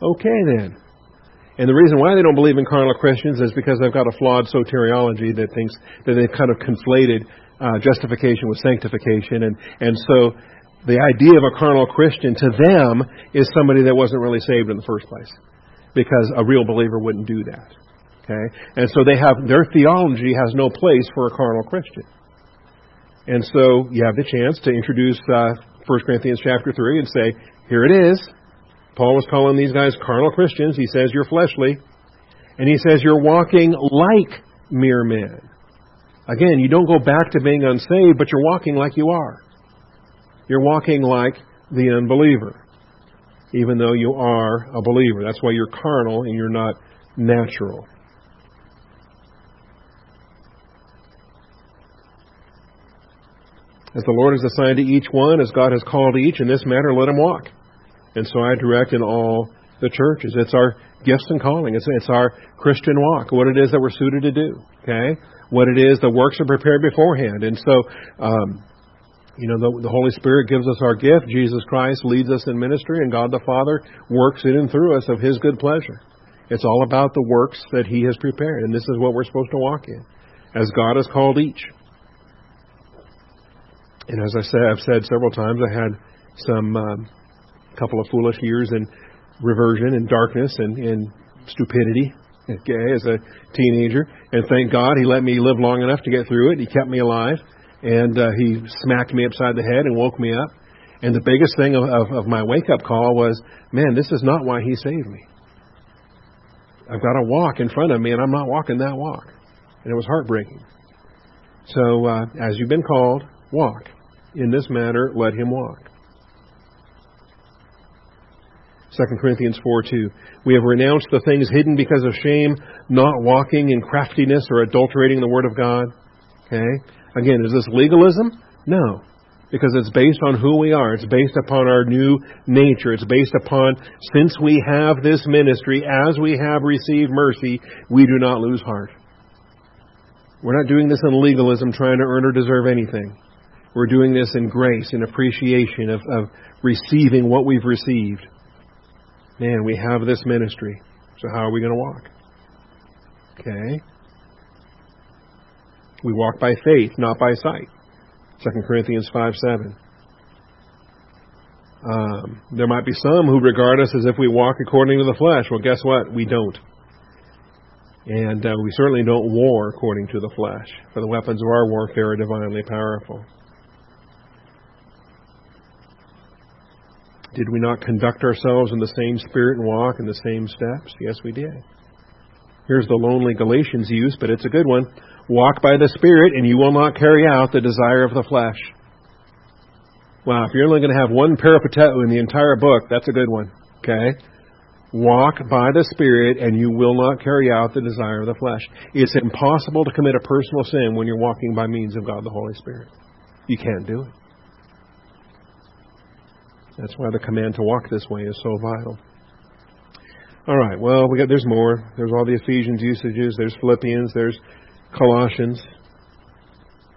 okay then. And the reason why they don't believe in carnal Christians is because they've got a flawed soteriology that thinks that they've kind of conflated uh, justification with sanctification, and and so the idea of a carnal Christian to them is somebody that wasn't really saved in the first place, because a real believer wouldn't do that. Okay, and so they have their theology has no place for a carnal Christian, and so you have the chance to introduce uh, 1 Corinthians chapter three and say, here it is. Paul was calling these guys carnal Christians. He says you're fleshly. And he says you're walking like mere men. Again, you don't go back to being unsaved, but you're walking like you are. You're walking like the unbeliever, even though you are a believer. That's why you're carnal and you're not natural. As the Lord has assigned to each one, as God has called each, in this matter let him walk. And so I direct in all the churches. It's our gifts and calling. It's, it's our Christian walk, what it is that we're suited to do. Okay? What it is, the works are prepared beforehand. And so, um, you know, the, the Holy Spirit gives us our gift. Jesus Christ leads us in ministry, and God the Father works in and through us of His good pleasure. It's all about the works that He has prepared, and this is what we're supposed to walk in, as God has called each. And as I said, I've said several times, I had some um, couple of foolish years in reversion and darkness and, and stupidity. Okay, as a teenager, and thank God He let me live long enough to get through it. He kept me alive, and uh, He smacked me upside the head and woke me up. And the biggest thing of, of, of my wake up call was, man, this is not why He saved me. I've got a walk in front of me, and I'm not walking that walk. And it was heartbreaking. So, uh, as you've been called, walk. In this matter, let him walk. 2 Corinthians 4 2. We have renounced the things hidden because of shame, not walking in craftiness or adulterating the Word of God. Okay? Again, is this legalism? No. Because it's based on who we are. It's based upon our new nature. It's based upon, since we have this ministry, as we have received mercy, we do not lose heart. We're not doing this in legalism, trying to earn or deserve anything. We're doing this in grace, in appreciation of, of receiving what we've received. Man, we have this ministry. So how are we going to walk? Okay. We walk by faith, not by sight. 2 Corinthians 5 7. Um, there might be some who regard us as if we walk according to the flesh. Well, guess what? We don't. And uh, we certainly don't war according to the flesh, for the weapons of our warfare are divinely powerful. Did we not conduct ourselves in the same spirit and walk in the same steps? Yes, we did. Here's the lonely Galatians use, but it's a good one. Walk by the Spirit, and you will not carry out the desire of the flesh. Wow, if you're only going to have one peripateo in the entire book, that's a good one. Okay? Walk by the Spirit, and you will not carry out the desire of the flesh. It's impossible to commit a personal sin when you're walking by means of God the Holy Spirit. You can't do it. That's why the command to walk this way is so vital. All right. Well, we got there's more. There's all the Ephesians usages. There's Philippians. There's Colossians.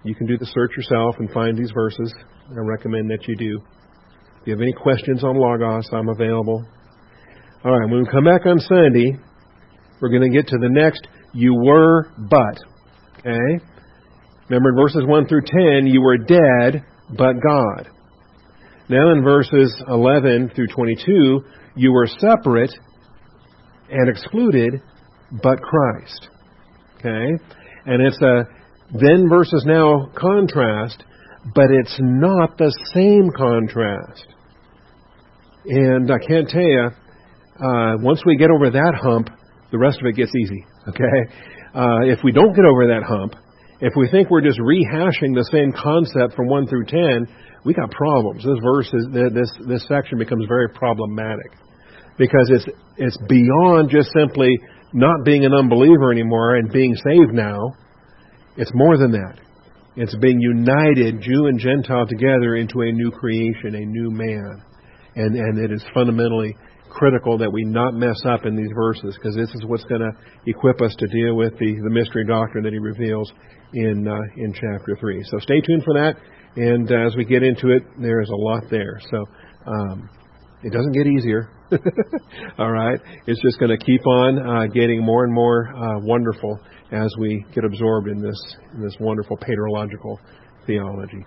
You can do the search yourself and find these verses. I recommend that you do. If you have any questions on Logos, I'm available. All right. When we come back on Sunday, we're going to get to the next. You were, but. Okay. Remember in verses 1 through 10, you were dead, but God. Now in verses 11 through 22, you were separate and excluded, but Christ. Okay? And it's a then versus now contrast but it's not the same contrast. And I can't tell you, uh, once we get over that hump, the rest of it gets easy. Okay? Uh, if we don't get over that hump, if we think we're just rehashing the same concept from 1 through 10, we got problems. This verse is, this, this section becomes very problematic because it's, it's beyond just simply not being an unbeliever anymore and being saved now. It's more than that. It's being united, Jew and Gentile, together into a new creation, a new man. And, and it is fundamentally critical that we not mess up in these verses because this is what's going to equip us to deal with the, the mystery doctrine that he reveals in uh, in chapter three. So stay tuned for that, and uh, as we get into it, there is a lot there. So um, it doesn't get easier. All right, it's just going to keep on uh, getting more and more uh, wonderful as we get absorbed in this in this wonderful paterological theology.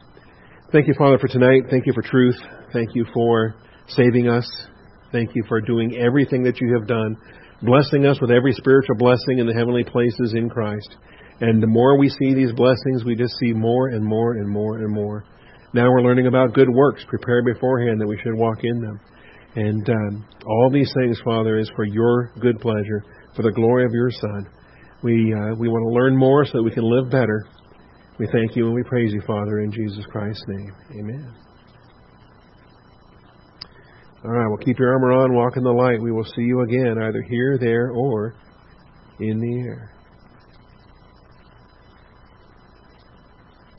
Thank you, Father, for tonight. Thank you for truth. Thank you for saving us. Thank you for doing everything that you have done, blessing us with every spiritual blessing in the heavenly places in Christ. And the more we see these blessings, we just see more and more and more and more. Now we're learning about good works prepared beforehand that we should walk in them. And um, all these things, Father, is for your good pleasure, for the glory of your Son. We uh, we want to learn more so that we can live better. We thank you and we praise you, Father, in Jesus Christ's name. Amen. All right, well, keep your armor on, walk in the light. We will see you again, either here, there, or in the air.